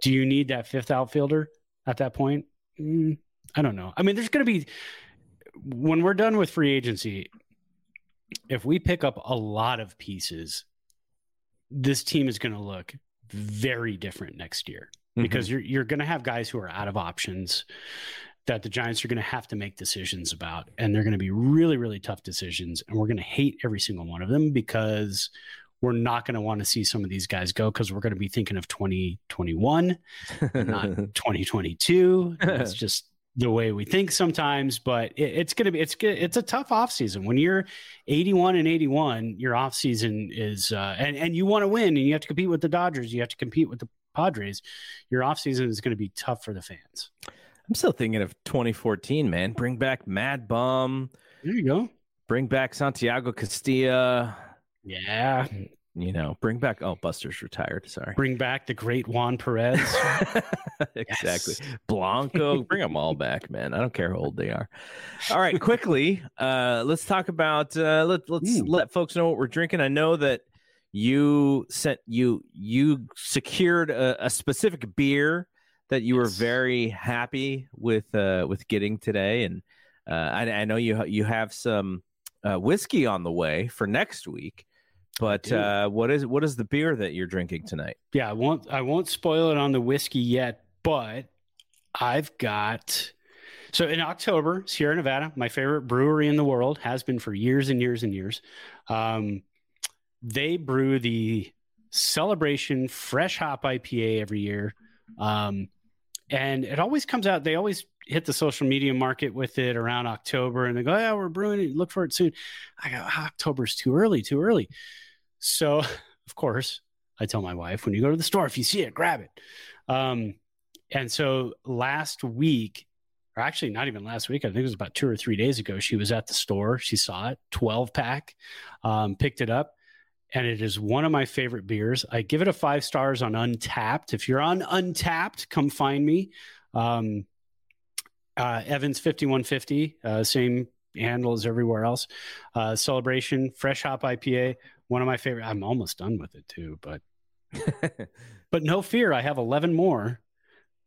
Do you need that fifth outfielder at that point? Mm, I don't know. I mean, there's going to be when we're done with free agency. If we pick up a lot of pieces, this team is going to look very different next year because you're you're going to have guys who are out of options that the Giants are going to have to make decisions about, and they're going to be really really tough decisions, and we're going to hate every single one of them because we're not going to want to see some of these guys go because we're going to be thinking of 2021 not [laughs] 2022 it's [laughs] just the way we think sometimes but it, it's going to be it's good it's a tough off season when you're 81 and 81 your off season is uh and, and you want to win and you have to compete with the dodgers you have to compete with the padres your off season is going to be tough for the fans I'm still thinking of 2014, man. Bring back Mad Bum. There you go. Bring back Santiago Casilla. Yeah. You know, bring back. Oh, Buster's retired. Sorry. bring back the great juan perez [laughs] exactly. Blanco, bring them all back, man. I don't care how old they are. All right, quickly, uh, let's talk about. Uh, let let's let folks know what we're drinking. I know that you sent you you secured a, a specific beer that you were very happy with uh, with getting today, and uh, I, I know you ha- you have some uh, whiskey on the way for next week. But uh, what is what is the beer that you're drinking tonight? Yeah, I won't I won't spoil it on the whiskey yet, but I've got so in October, Sierra Nevada, my favorite brewery in the world, has been for years and years and years. Um, they brew the Celebration Fresh Hop IPA every year, um, and it always comes out. They always hit the social media market with it around October, and they go, "Yeah, we're brewing it. Look for it soon." I go, "Ah, "October's too early, too early." So, [laughs] of course, I tell my wife when you go to the store, if you see it, grab it. Um, and so last week, or actually not even last week, I think it was about two or three days ago, she was at the store. She saw it, 12 pack, um, picked it up, and it is one of my favorite beers. I give it a five stars on Untappd. If you're on Untappd, come find me. Um, uh, Evans 5150, uh, same handle as everywhere else. Uh, Celebration Fresh Hop IPA, one of my favorite. I'm almost done with it too, but [laughs] but no fear, I have 11 more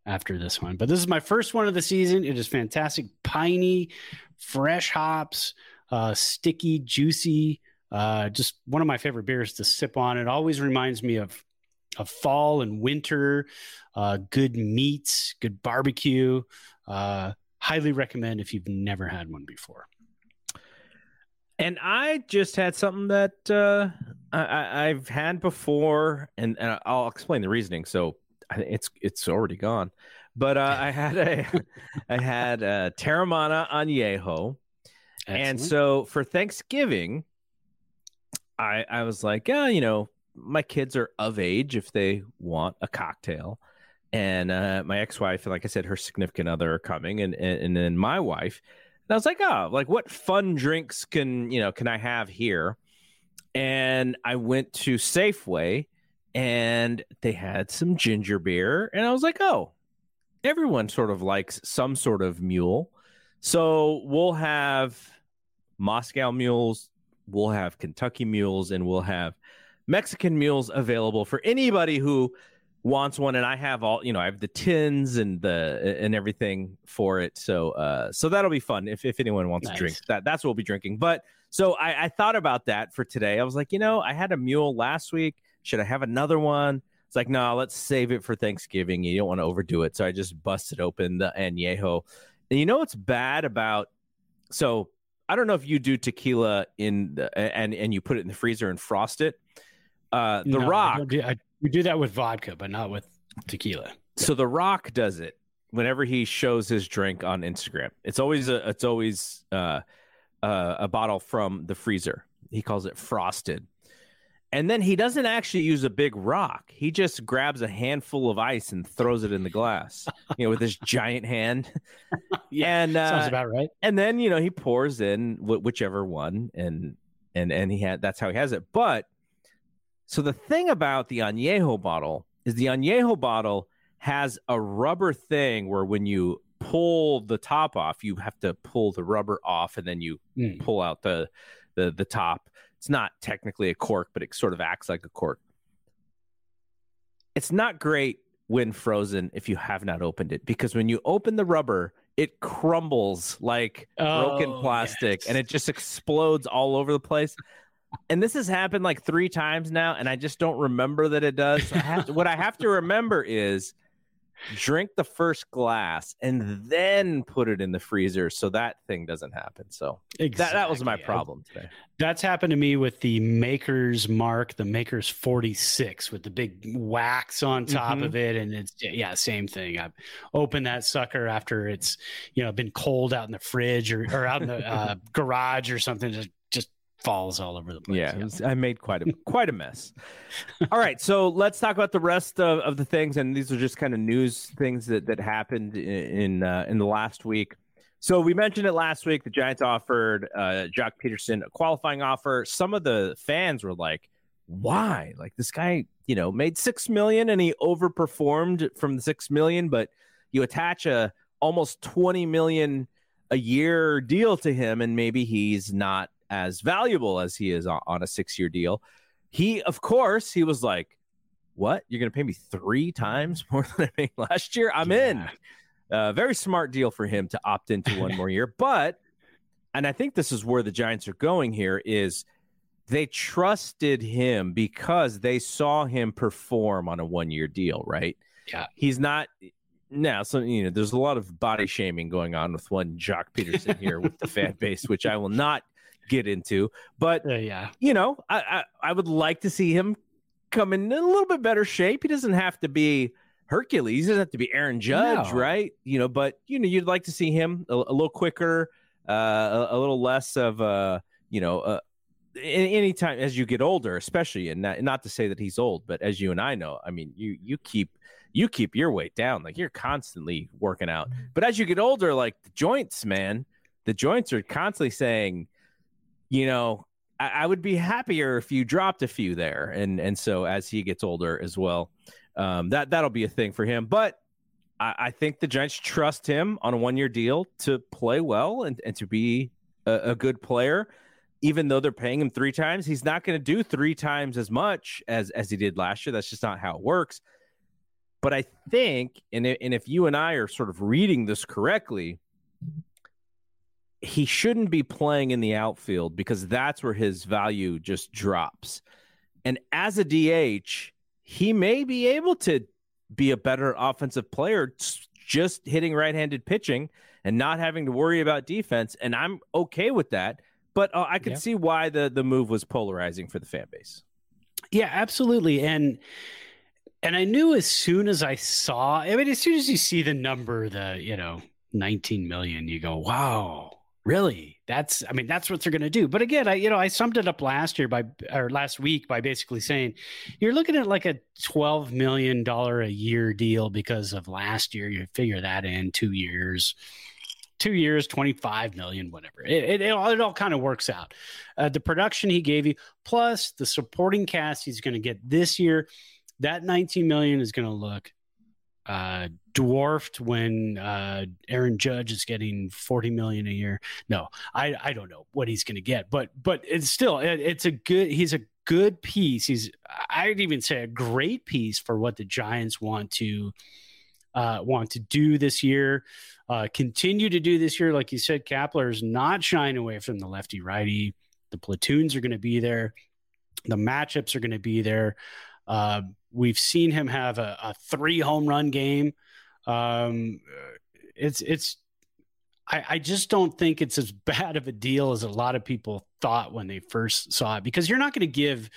after this one. But this is my first one of the season. It is fantastic, piney, fresh hops, uh, sticky, juicy. Uh, just one of my favorite beers to sip on. It always reminds me of of fall and winter. Uh, good meats, good barbecue. Uh, highly recommend if you've never had one before. And I just had something that uh, I, I've had before, and, and I'll explain the reasoning. So it's it's already gone, but uh, I had a [laughs] I had a Teremana Añejo, and so for Thanksgiving, I I was like, yeah, you know, my kids are of age if they want a cocktail, and uh, my ex-wife, like I said, her significant other are coming, and and, and then my wife. And I was like, oh, like what fun drinks can you know can I have here? And I went to Safeway, and they had some ginger beer, and I was like, oh, everyone sort of likes some sort of mule, so we'll have Moscow mules, we'll have Kentucky mules, and we'll have Mexican mules available for anybody who wants one. And i have all you know i have the tins and the and everything for it. So uh so that'll be fun if, if anyone wants nice. to drink that that's what we'll be drinking. But so I, I thought about that for today. I was like you know i had a mule last week. Should i have another one? It's like no let's save it for thanksgiving. You don't want to overdo it. So i just busted open the añejo. And you know what's bad about so i don't know if you do tequila in the, and and you put it in the freezer and frost it uh the No, rock don't do- I- we do that with vodka, but not with tequila. So The Rock does it whenever he shows his drink on Instagram. It's always a it's always uh, uh, a bottle from the freezer. He calls it frosted. And then he doesn't actually use a big rock. He just grabs a handful of ice and throws it in the glass, you know, with his giant hand. [laughs] Yeah, and uh, sounds about right. And then you know he pours in wh- whichever one, and and and he had that's how he has it. But so the thing about the añejo bottle is the añejo bottle has a rubber thing where when you pull the top off, you have to pull the rubber off and then you Mm. pull out the the the top. It's not technically a cork, but it sort of acts like a cork. It's not great when frozen if you have not opened it because when you open the rubber, it crumbles like broken Oh, plastic and it just explodes all over the place. And this has happened like three times now, and I just don't remember that it does. So I to- what I have to remember is drink the first glass and then put it in the freezer so that thing doesn't happen. So that, that was my problem today. That's happened to me with the Maker's Mark, the Maker's 46 with the big wax on top Mhm. of it. And it's, yeah, same thing. I've opened that sucker after it's, you know, been cold out in the fridge or, or out in the [laughs] uh, garage or something. Just falls all over the place. Yeah, was- I made quite a [laughs] quite a mess. All right, so let's talk about the rest of, of the things, and these are just kind of news things that that happened in in, uh, in the last week. So we mentioned it last week. The Giants offered uh, Joc Pederson a qualifying offer. Some of the fans were like, "Why? Like this guy, you know, made six million and he overperformed from the six million, but you attach a almost twenty million a year deal to him, and maybe he's not as valuable as he is on, on a six year deal. He, of course, he was like, "What? You're going to pay me three times more [laughs] than I made last year? I'm in." Uh, very smart deal for him to opt into one more year, [laughs] but and I think this is where the Giants are going here is they trusted him because they saw him perform on a one year deal, right? Yeah. He's not now, so you know, there's a lot of body shaming going on with one Joc Pederson here with the fan base, which I will not get into. But Uh, yeah, you know, I, I I would like to see him come in a little bit better shape. He doesn't have to be Hercules. He doesn't have to be Aaron Judge, No. right? You know, but you know, you'd like to see him a, a little quicker, uh, a, a little less of uh, you know, uh, a- anytime as you get older, especially, and not, not to say that he's old, but as you and I know, I mean, you you keep you keep your weight down, like you're constantly working out. But as you get older, like the joints, man, the joints are constantly saying, you know, I, I would be happier if you dropped a few there, and and so as he gets older as well, um, that that'll be a thing for him. But I, I think the Giants trust him on a one year deal to play well and, and to be a, a good player. Even though they're paying him three times, he's not going to do three times as much as as he did last year. That's just not how it works. But I think, and and if you and I are sort of reading this correctly, he shouldn't be playing in the outfield because that's where his value just drops. And as a DH, he may be able to be a better offensive player just hitting right-handed pitching and not having to worry about defense and I'm okay with that. But uh, I could Yeah. see why the the move was polarizing for the fan base. Yeah, absolutely. And and I knew as soon as I saw, I mean, as soon as you see the number, the you know, 19 million, you go, wow, Really? That's I mean that's what they're going to do. But again, I you know I summed it up last year by or last week by basically saying you're looking at like a 12 million dollar a year deal because of last year. You figure that in 2 years. 2 years, 25 million whatever. It it, it all, all kind of works out. Uh, the production he gave you plus the supporting cast he's going to get this year, that 19 million is going to look uh, dwarfed when uh, Aaron Judge is getting 40 million a year. No, I, I don't know what he's going to get, but but it's still it, it's a good he's a good piece. He's I'd even say a great piece for what the Giants want to uh, want to do this year. Uh, continue to do this year, like you said, Kapler is not shying away from the lefty righty. The platoons are going to be there. The matchups are going to be there. Uh, we've seen him have a, a three home run game. Um, it's it's. I, I just don't think it's as [laughs] bad of a deal as a lot of people thought when they first saw it because you're not going to give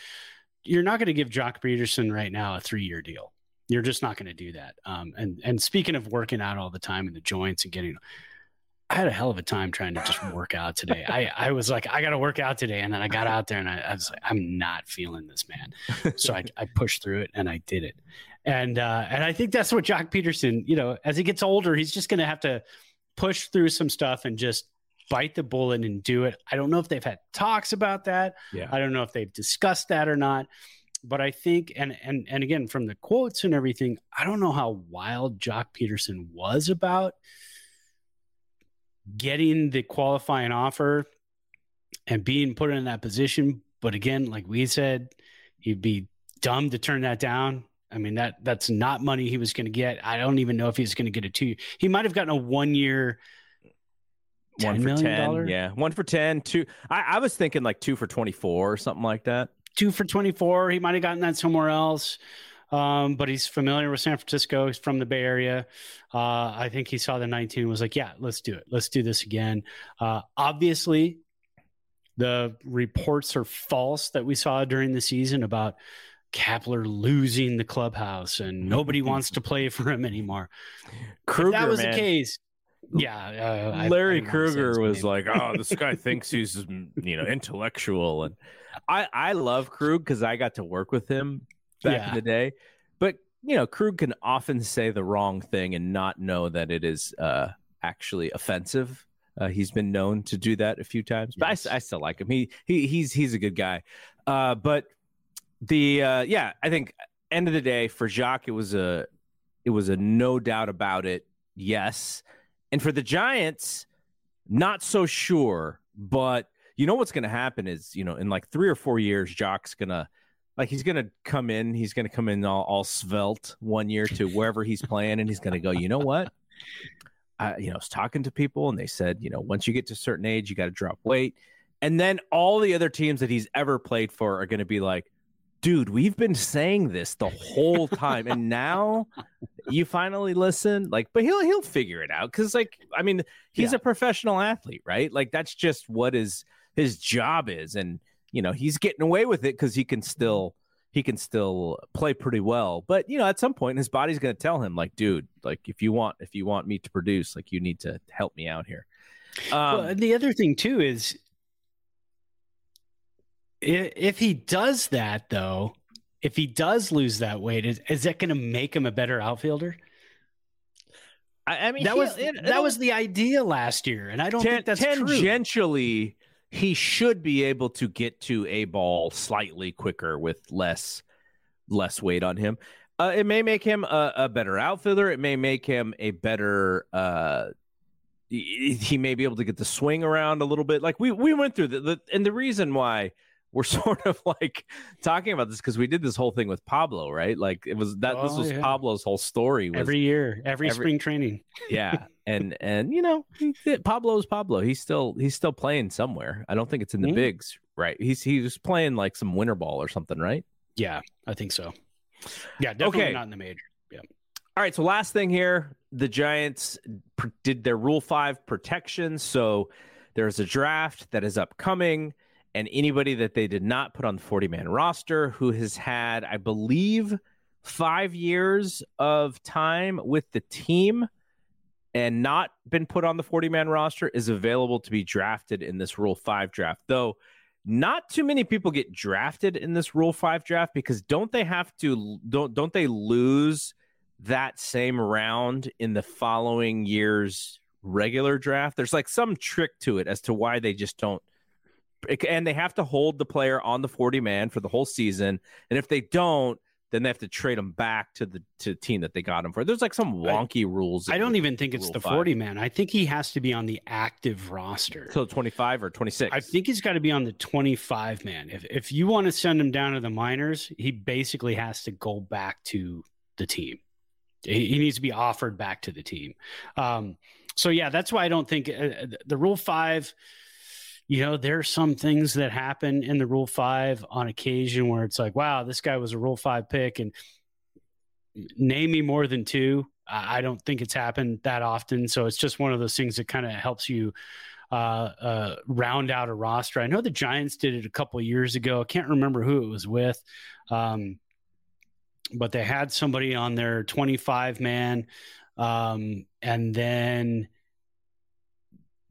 you're not going to give Joc Pederson right now a three year deal. You're just not going to do that. Um, and and speaking of working out all the time in the joints and getting, I had a hell of a time trying to just work out today. I I was like, I got to work out today, and then I got out there and I, I was like, I'm not feeling this, man. So I I pushed through it and I did it, and uh, and I think that's what Joc Pederson, you know, as he gets older, he's just going to have to push through some stuff and just bite the bullet and do it. I don't know if they've had talks about that. Yeah. I don't know if they've discussed that or not but I think and and and again from the quotes and everything, I don't know how wild Joc Pederson was about getting the qualifying offer and being put in that position. But again, like we said, he'd be dumb to turn that down. I mean that that's not money he was going to get. I don't even know if he's going to get a two. He might have gotten a one year. One for ten, yeah, one for ten. Two. I, I was thinking like two for twenty-four or something like that two for 24. He might have gotten that somewhere else. Um, but he's familiar with San Francisco. He's from the Bay Area. Uh, I think he saw the 19 was like, yeah, let's do it. Let's do this again. Uh, obviously, the reports are false that we saw during the season about Kapler losing the clubhouse and nobody [laughs] wants to play for him anymore. Krueger, if that was man. the case, yeah, uh, Larry I don't wanna say Krueger was like, "Oh, this guy thinks he's [laughs] you know intellectual," and I I love Krug because I got to work with him back Yeah. in the day. But you know, Krug can often say the wrong thing and not know that it is uh, actually offensive. Uh, he's been known to do that a few times, but I still like him. He he he's he's a good guy. Uh, but the uh, yeah, I think end of the day for Joc, it was a it was a no doubt about it. Yes, and for the Giants, not so sure. But you know what's going to happen is you know in like three or four years, Joc's gonna like he's gonna come in. He's gonna come in all, all svelte one year to wherever he's playing, and he's gonna go. You know what? I, you know, I was talking to people, and they said, you know, once you get to a certain age, you got to drop weight. And then all the other teams that he's ever played for are going to be like, dude, we've been saying this the whole time, and now you finally listen. Like, but he'll he'll figure it out because, like, I mean, he's a professional athlete, right? Like, that's just what his his job is, and you know, he's getting away with it because he can still he can still play pretty well. But you know, at some point, his body's going to tell him, like, dude, like, if you want if you want me to produce, like, you need to help me out here. Um, well, and the other thing too is if he does that though, if he does lose that weight, is, is that going to make him a better outfielder? I, I mean, that was it- that was the idea last year, and I don't Tan- think that's true. He should be able to get to a ball slightly quicker with less less weight on him. Uh, it may make him a, a better outfielder. It may make him a better uh he he may be able to get the swing around a little bit. Like we we went through the, the and the reason why we're [laughs] sort of like talking about this because we did this whole thing with Pablo, right? Like it was that this Oh, was yeah. Pablo's whole story. Every year, every, every- spring training. [laughs] yeah and [laughs] and you know pablo's pablo he's still he's still playing somewhere i don't think it's in the Mhm. bigs right he's he was playing like some winter ball or something right Yeah, I think so. Yeah, definitely Okay. not in the major. Yeah. all right so last thing here the giants pr- did their rule five protection so there's a draft that is upcoming and anybody that they did not put on the 40 man roster who has had i believe five years of time with the team and not been put on the 40 man roster is available to be drafted in this Rule 5 draft. Though not too many people get drafted in this Rule 5 draft because don't they have to don't don't they lose that same round in the following year's regular draft? There's like some trick to it as to why they just don't and they have to hold the player on the 40 man for the whole season. And if they don't, then they have to trade them back to the to the team that they got him for. There's like some wonky I, rules. I don't even think it's the 5. 40 man. I think he has to be on the active roster. So 25 or 26. I think he's got to be on the 25 man. If if you want to send him down to the minors, he basically has to go back to the team. He, he needs to be offered back to the team. Um, so yeah, that's why I don't think uh, the Rule Five you know, there are some things that happen in the Rule Five on occasion where it's like, wow, this guy was a Rule Five pick, and name me more than two. I don't think it's happened that often, so it's just one of those things that kind of helps you uh, uh, round out a roster. I know the Giants did it a couple years ago. I can't remember who it was with, um, but they had somebody on their 25 man, um, and then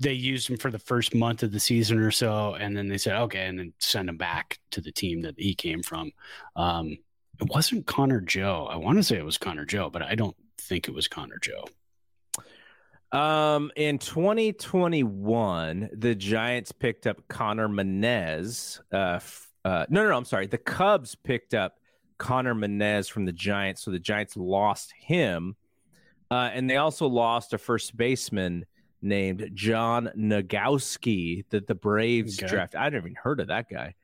they used him for the first month of the season or so, and then they said okay, and then send him back to the team that he came from. Um, it wasn't Connor Joe. I want to say it was Connor Joe, but I don't think it was Connor Joe. Um, in 2021, the Giants picked up Conner Menez. Uh, uh, no, no, no, I'm sorry. The Cubs picked up Conner Menez from the Giants, so the Giants lost him, uh, and they also lost a first baseman named John Nogowski that the Braves Okay. draft. I'd never even heard of that guy.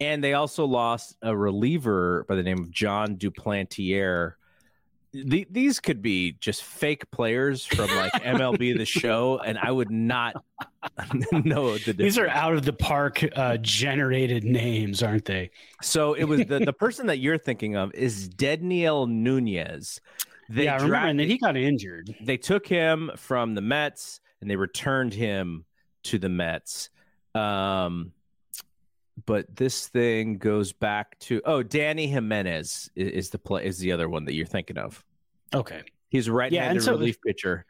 And they also lost a reliever by the name of Jon Duplantier. The, these could be just fake players from like [laughs] MLB the show, and I would not [laughs] know the These are out of the park uh, generated names, aren't they? So it was the, the [laughs] person that you're thinking of is Dedniel Nunez. They yeah, I remember, dra- and then he got injured. they took him from the Mets and they returned him to the Mets. Um, but this thing goes back to oh, Dany Jimenez is, is the play is the other one that you're thinking of. Okay. He's right-handed so- relief pitcher.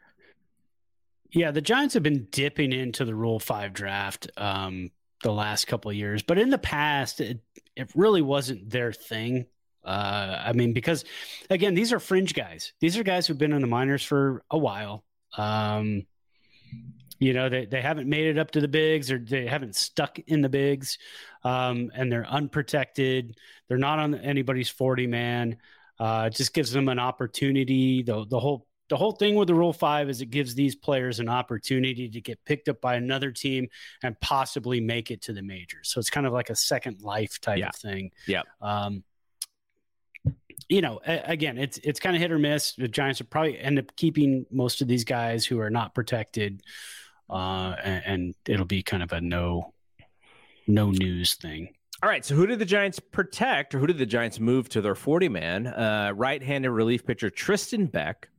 Yeah, the Giants have been dipping into the Rule Five draft um, the last couple of years, but in the past, it, it really wasn't their thing. Uh, I mean, because again, these are fringe guys. These are guys who've been in the minors for a while. Um, you know, they, they haven't made it up to the bigs or they haven't stuck in the bigs, um, and they're unprotected. They're not on anybody's 40 man. Uh, it just gives them an opportunity. The, the whole the whole thing with the Rule Five is it gives these players an opportunity to get picked up by another team and possibly make it to the majors. So it's kind of like a second life type Yeah. of thing. Yeah. Um, you know, again, it's it's kind of hit or miss. The Giants will probably end up keeping most of these guys who are not protected, uh, and, and it'll be kind of a no no news thing. All right, so who did the Giants protect, or who did the Giants move to their 40 man? Uh, right handed relief pitcher Tristan Beck,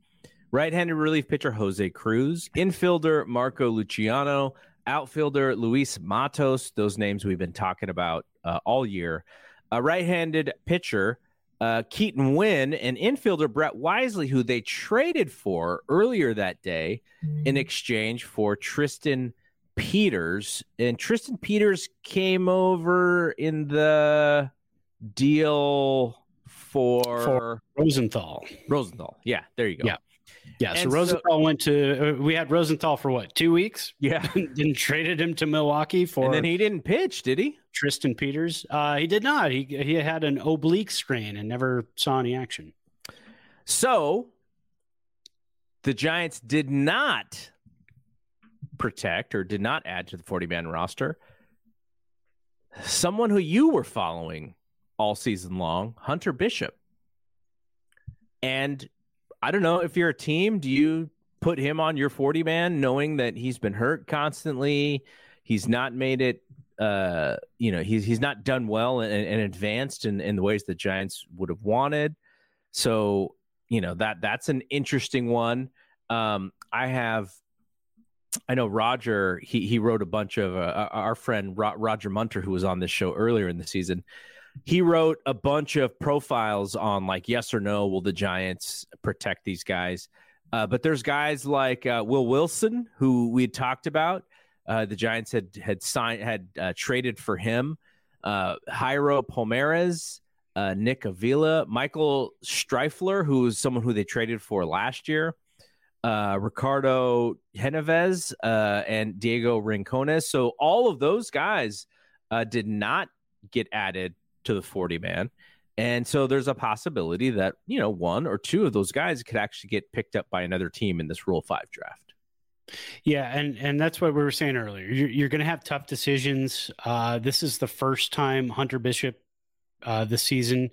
right handed relief pitcher Jose Cruz, infielder Marco Luciano, outfielder Luis Matos, those names we've been talking about uh, all year, a right handed pitcher. Uh, Keaton Winn and infielder Brett Wisely, who they traded for earlier that day in exchange for Tristan Peters. And Tristan Peters came over in the deal for, For Rosenthal. Rosenthal. Yeah, there you go. Yeah. Yeah, so And so- Rosenthal went to. Uh, we had Rosenthal for what? Two weeks. [laughs] Yeah. [laughs] then traded him to Milwaukee for. And then he didn't pitch, did he? Tristan Peters. Uh, he did not. He he had an oblique strain and never saw any action. So the Giants did not protect or did not add to the 40 man roster someone who you were following all season long, Hunter Bishop. And I don't know if you're a team, do you put him on your 40 man knowing that he's been hurt constantly? He's not made it uh you know he's he's not done well and, and advanced in, in the ways the Giants would have wanted. So, you know, that that's an interesting one. Um I have I know Roger. He he wrote a bunch of uh, our friend Roger Munter, who was on this show earlier in the season. He wrote a bunch of profiles on like yes or no. Will the Giants protect these guys? Uh, but there's guys like uh, Will Wilson, who we had talked about. Uh, the Giants had had signed had uh, traded for him. Uh, Jairo Pomares, uh, Nick Avila, Michael Stryffeler, who is someone who they traded for last year. Ricardo Genovez uh, and Diego Rincones. So all of those guys did not get added to the 40 man. And so there's a possibility that, you know, one or two of those guys could actually get picked up by another team in this Rule 5 draft. Yeah, and and that's what we were saying earlier. You're, you're going to have tough decisions. Uh, this is the first time Hunter Bishop uh, this season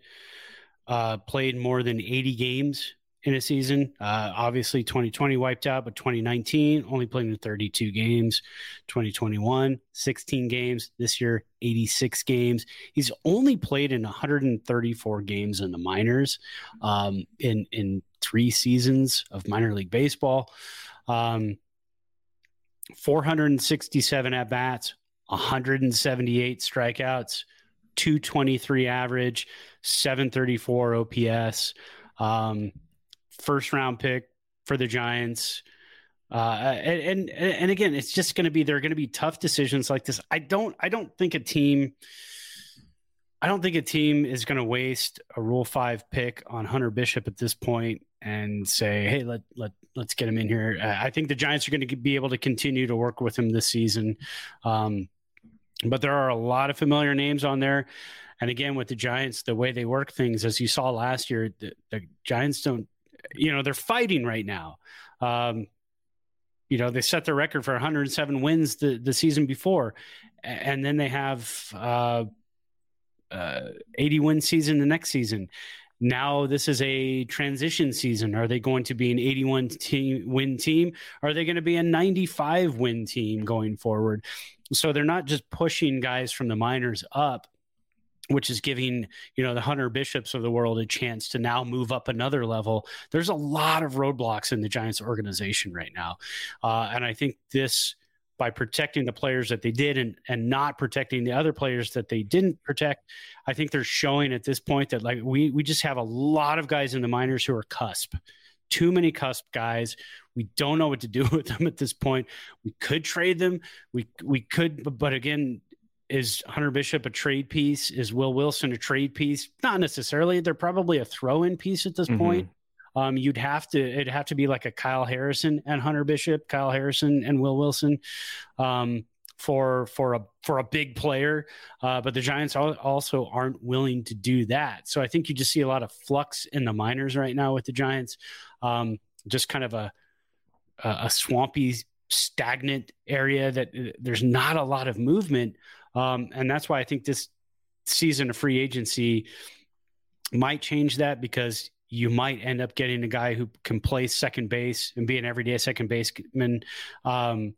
uh, played more than 80 games in a season. Uh, obviously, 2020 wiped out, but 2019 only played in 32 games. 2021, 16 games. This year, 86 games. He's only played in 134 games in the minors um, in in three seasons of minor league baseball. Um, 467 at bats, 178 strikeouts, 223 average, 734 OPS. Um, first round pick for the Giants. Uh, and, and and again, it's just going to be there are going to be tough decisions like this. I don't I don't think a team I don't think a team is going to waste a Rule Five pick on Hunter Bishop at this point and say, "Hey, let let let's get him in here." I think the Giants are going to be able to continue to work with him this season, um, but there are a lot of familiar names on there. And again, with the Giants, the way they work things, as you saw last year, the, the Giants don't, you know, they're fighting right now. Um, you know, they set their record for 107 wins the, the season before, and then they have uh, uh, 80 win season the next season. Now this is a transition season. Are they going to be an 81 team win team? Are they going to be a 95 win team going forward? So they're not just pushing guys from the minors up which is giving you know the hunter bishops of the world a chance to now move up another level. There's a lot of roadblocks in the giants organization right now. Uh, and i think this by protecting the players that they did and and not protecting the other players that they didn't protect i think they're showing at this point that like we we just have a lot of guys in the minors who are cusp. Too many cusp guys. We don't know what to do [laughs] with them at this point. We could trade them. We we could but again is Hunter Bishop a trade piece? Is Will Wilson a trade piece? Not necessarily. They're probably a throw-in piece at this mm-hmm. point. Um, you'd have to it'd have to be like a Kyle Harrison and Hunter Bishop, Kyle Harrison and Will Wilson um, for for a for a big player. Uh, but the Giants also aren't willing to do that. So I think you just see a lot of flux in the minors right now with the Giants. Um, just kind of a a swampy, stagnant area that uh, there's not a lot of movement. Um, and that's why I think this season of free agency might change that because you might end up getting a guy who can play second base and be an everyday second baseman, um,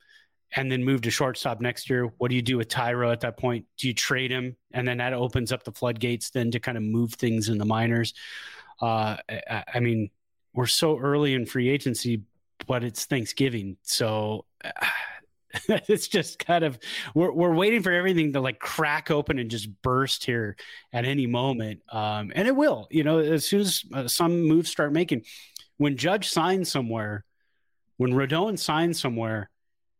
and then move to shortstop next year. What do you do with Thairo at that point? Do you trade him, and then that opens up the floodgates then to kind of move things in the minors? Uh, I, I mean, we're so early in free agency, but it's Thanksgiving, so. [sighs] [laughs] It's just kind of we're we're waiting for everything to like crack open and just burst here at any moment, um, and it will. You know, as soon as uh, some moves start making, when Judge signs somewhere, when Rodon signs somewhere,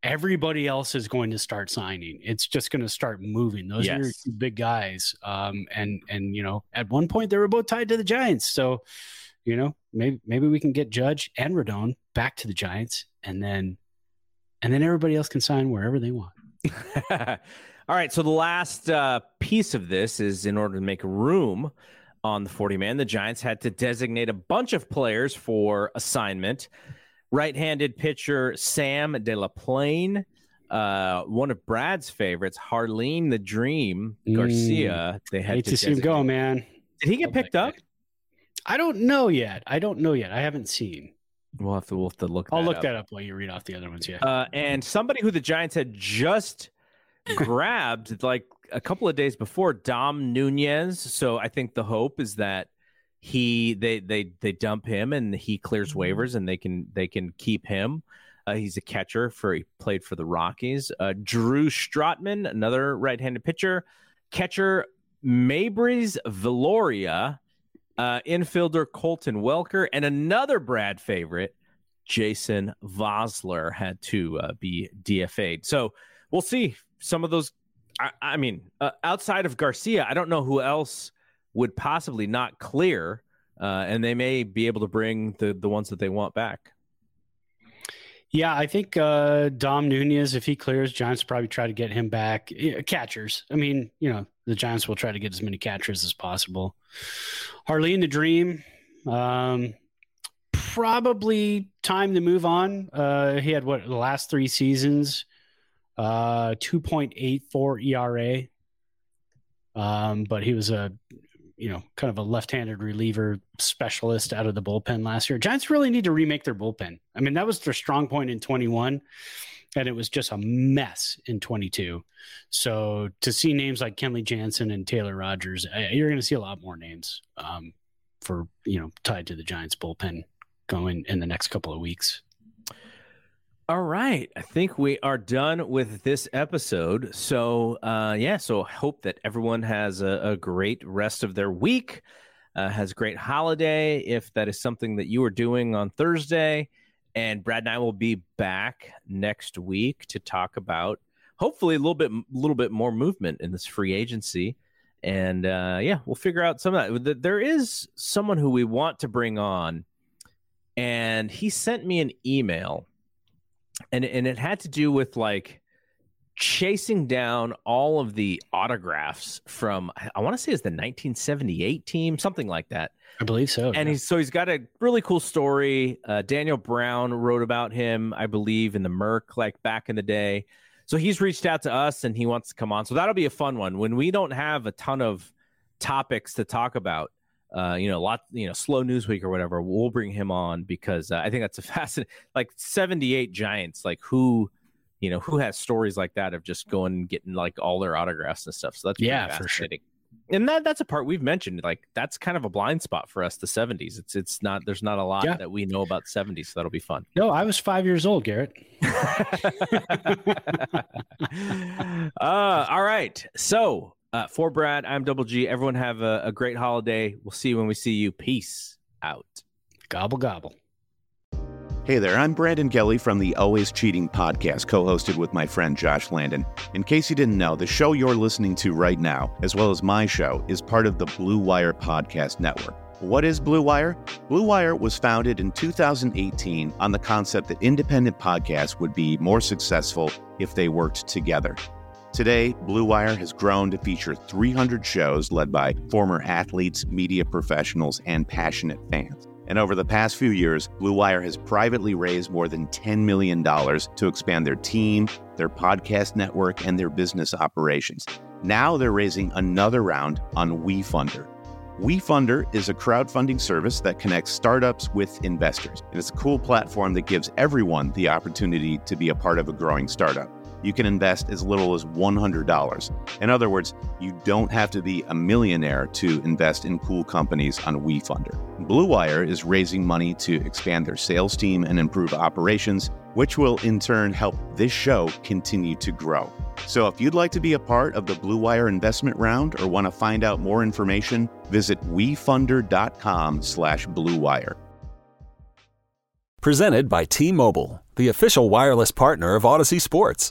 everybody else is going to start signing. It's just going to start moving. Those yes. are your two big guys, um, and and you know, at one point they were both tied to the Giants, so you know, maybe maybe we can get Judge and Rodon back to the Giants, and then and then everybody else can sign wherever they want. [laughs] All right. So the last uh, piece of this is in order to make room on the 40 man, the Giants had to designate a bunch of players for assignment. Right handed pitcher Sam Delaplane, uh, one of Brad's favorites, Jarlin the Dream Garcia. Mm, they had to, to see him go, man. Did he get picked up? I don't know yet. I don't know yet. I haven't seen. We'll have to we'll have to look. I'll look up. that up while you read off the other ones. Yeah. Uh, and somebody who the Giants had just [laughs] grabbed like a couple of days before, Dom Nunez. So I think the hope is that he they they they dump him and he clears mm-hmm. waivers and they can they can keep him. Uh, he's a catcher for he played for the Rockies. Uh, Drew Strotman, another right-handed pitcher, catcher Meibrys Viloria uh, infielder Colton Welker, and another Brad favorite, Jason Vosler had to uh, be DFA'd. So we'll see some of those. I, I mean, uh, outside of Garcia, I don't know who else would possibly not clear, uh, and they may be able to bring the the ones that they want back. Yeah, I think uh, Dom Nunez, if he clears, Giants probably try to get him back. Catchers. I mean, you know, the Giants will try to get as many catchers as possible. Jarlin the Dream. Um, probably time to move on. Uh, he had what the last three seasons, uh, two point eight four ERA. Um, but he was a you know, kind of a left-handed reliever specialist out of the bullpen last year. Giants really need to remake their bullpen. I mean, that was their strong point in 21 and it was just a mess in 22. So to see names like Kenley Jansen and Taylor Rogers, you're going to see a lot more names um, for, you know, tied to the Giants bullpen going in the next couple of weeks. All right. I think we are done with this episode. So, uh, yeah, so hope that everyone has a, a great rest of their week, uh, has a great holiday. If that is something that you are doing on Thursday, and Brad and I will be back next week to talk about hopefully a little bit, a little bit more movement in this free agency. And uh, yeah, we'll figure out some of that. There is someone who we want to bring on, and he sent me an email and and it had to do with like chasing down all of the autographs from I want to say it's the 1978 team, something like that. I believe so. And yeah. he's so he's got a really cool story. Uh, Daniel Brown wrote about him, I believe, in the Merc, like back in the day. So he's reached out to us and he wants to come on. So that'll be a fun one when we don't have a ton of topics to talk about uh, you know, a lot, you know, slow news week or whatever, we'll bring him on because uh, I think that's a [laughs] fascinating, like 78 Giants, like who, you know, who has stories like that of just going and getting like all their autographs and stuff. So that's yeah, for sure. And that that's a part we've mentioned. Like that's kind of a blind spot for us. The 70s. It's it's not. There's not a lot yeah. that we know about 70s. So that'll be fun. No, I was five years old, Garrett. [laughs] uh, all right. So uh, for Brad, I'm Double G. Everyone have a, a great holiday. We'll see you when we see you. Peace out. Gobble, gobble. Hey there, I'm Brandon Gelly from the Always Cheating podcast, co hosted with my friend Josh Landon. In case you didn't know, the show you're listening to right now, as well as my show, is part of the Blue Wire Podcast Network. What is Blue Wire? Blue Wire was founded in 2018 on the concept that independent podcasts would be more successful if they worked together. Today, Blue Wire has grown to feature 300 shows led by former athletes, media professionals, and passionate fans. And over the past few years, Blue Wire has privately raised more than $10 million to expand their team, their podcast network, and their business operations. Now they're raising another round on WeFunder. WeFunder is a crowdfunding service that connects startups with investors. And it's a cool platform that gives everyone the opportunity to be a part of a growing startup you can invest as little as $100. In other words, you don't have to be a millionaire to invest in cool companies on WeFunder. Blue Wire is raising money to expand their sales team and improve operations, which will in turn help this show continue to grow. So if you'd like to be a part of the Blue Wire investment round or want to find out more information, visit wefunder.com slash bluewire. Presented by T-Mobile, the official wireless partner of Audacy Sports.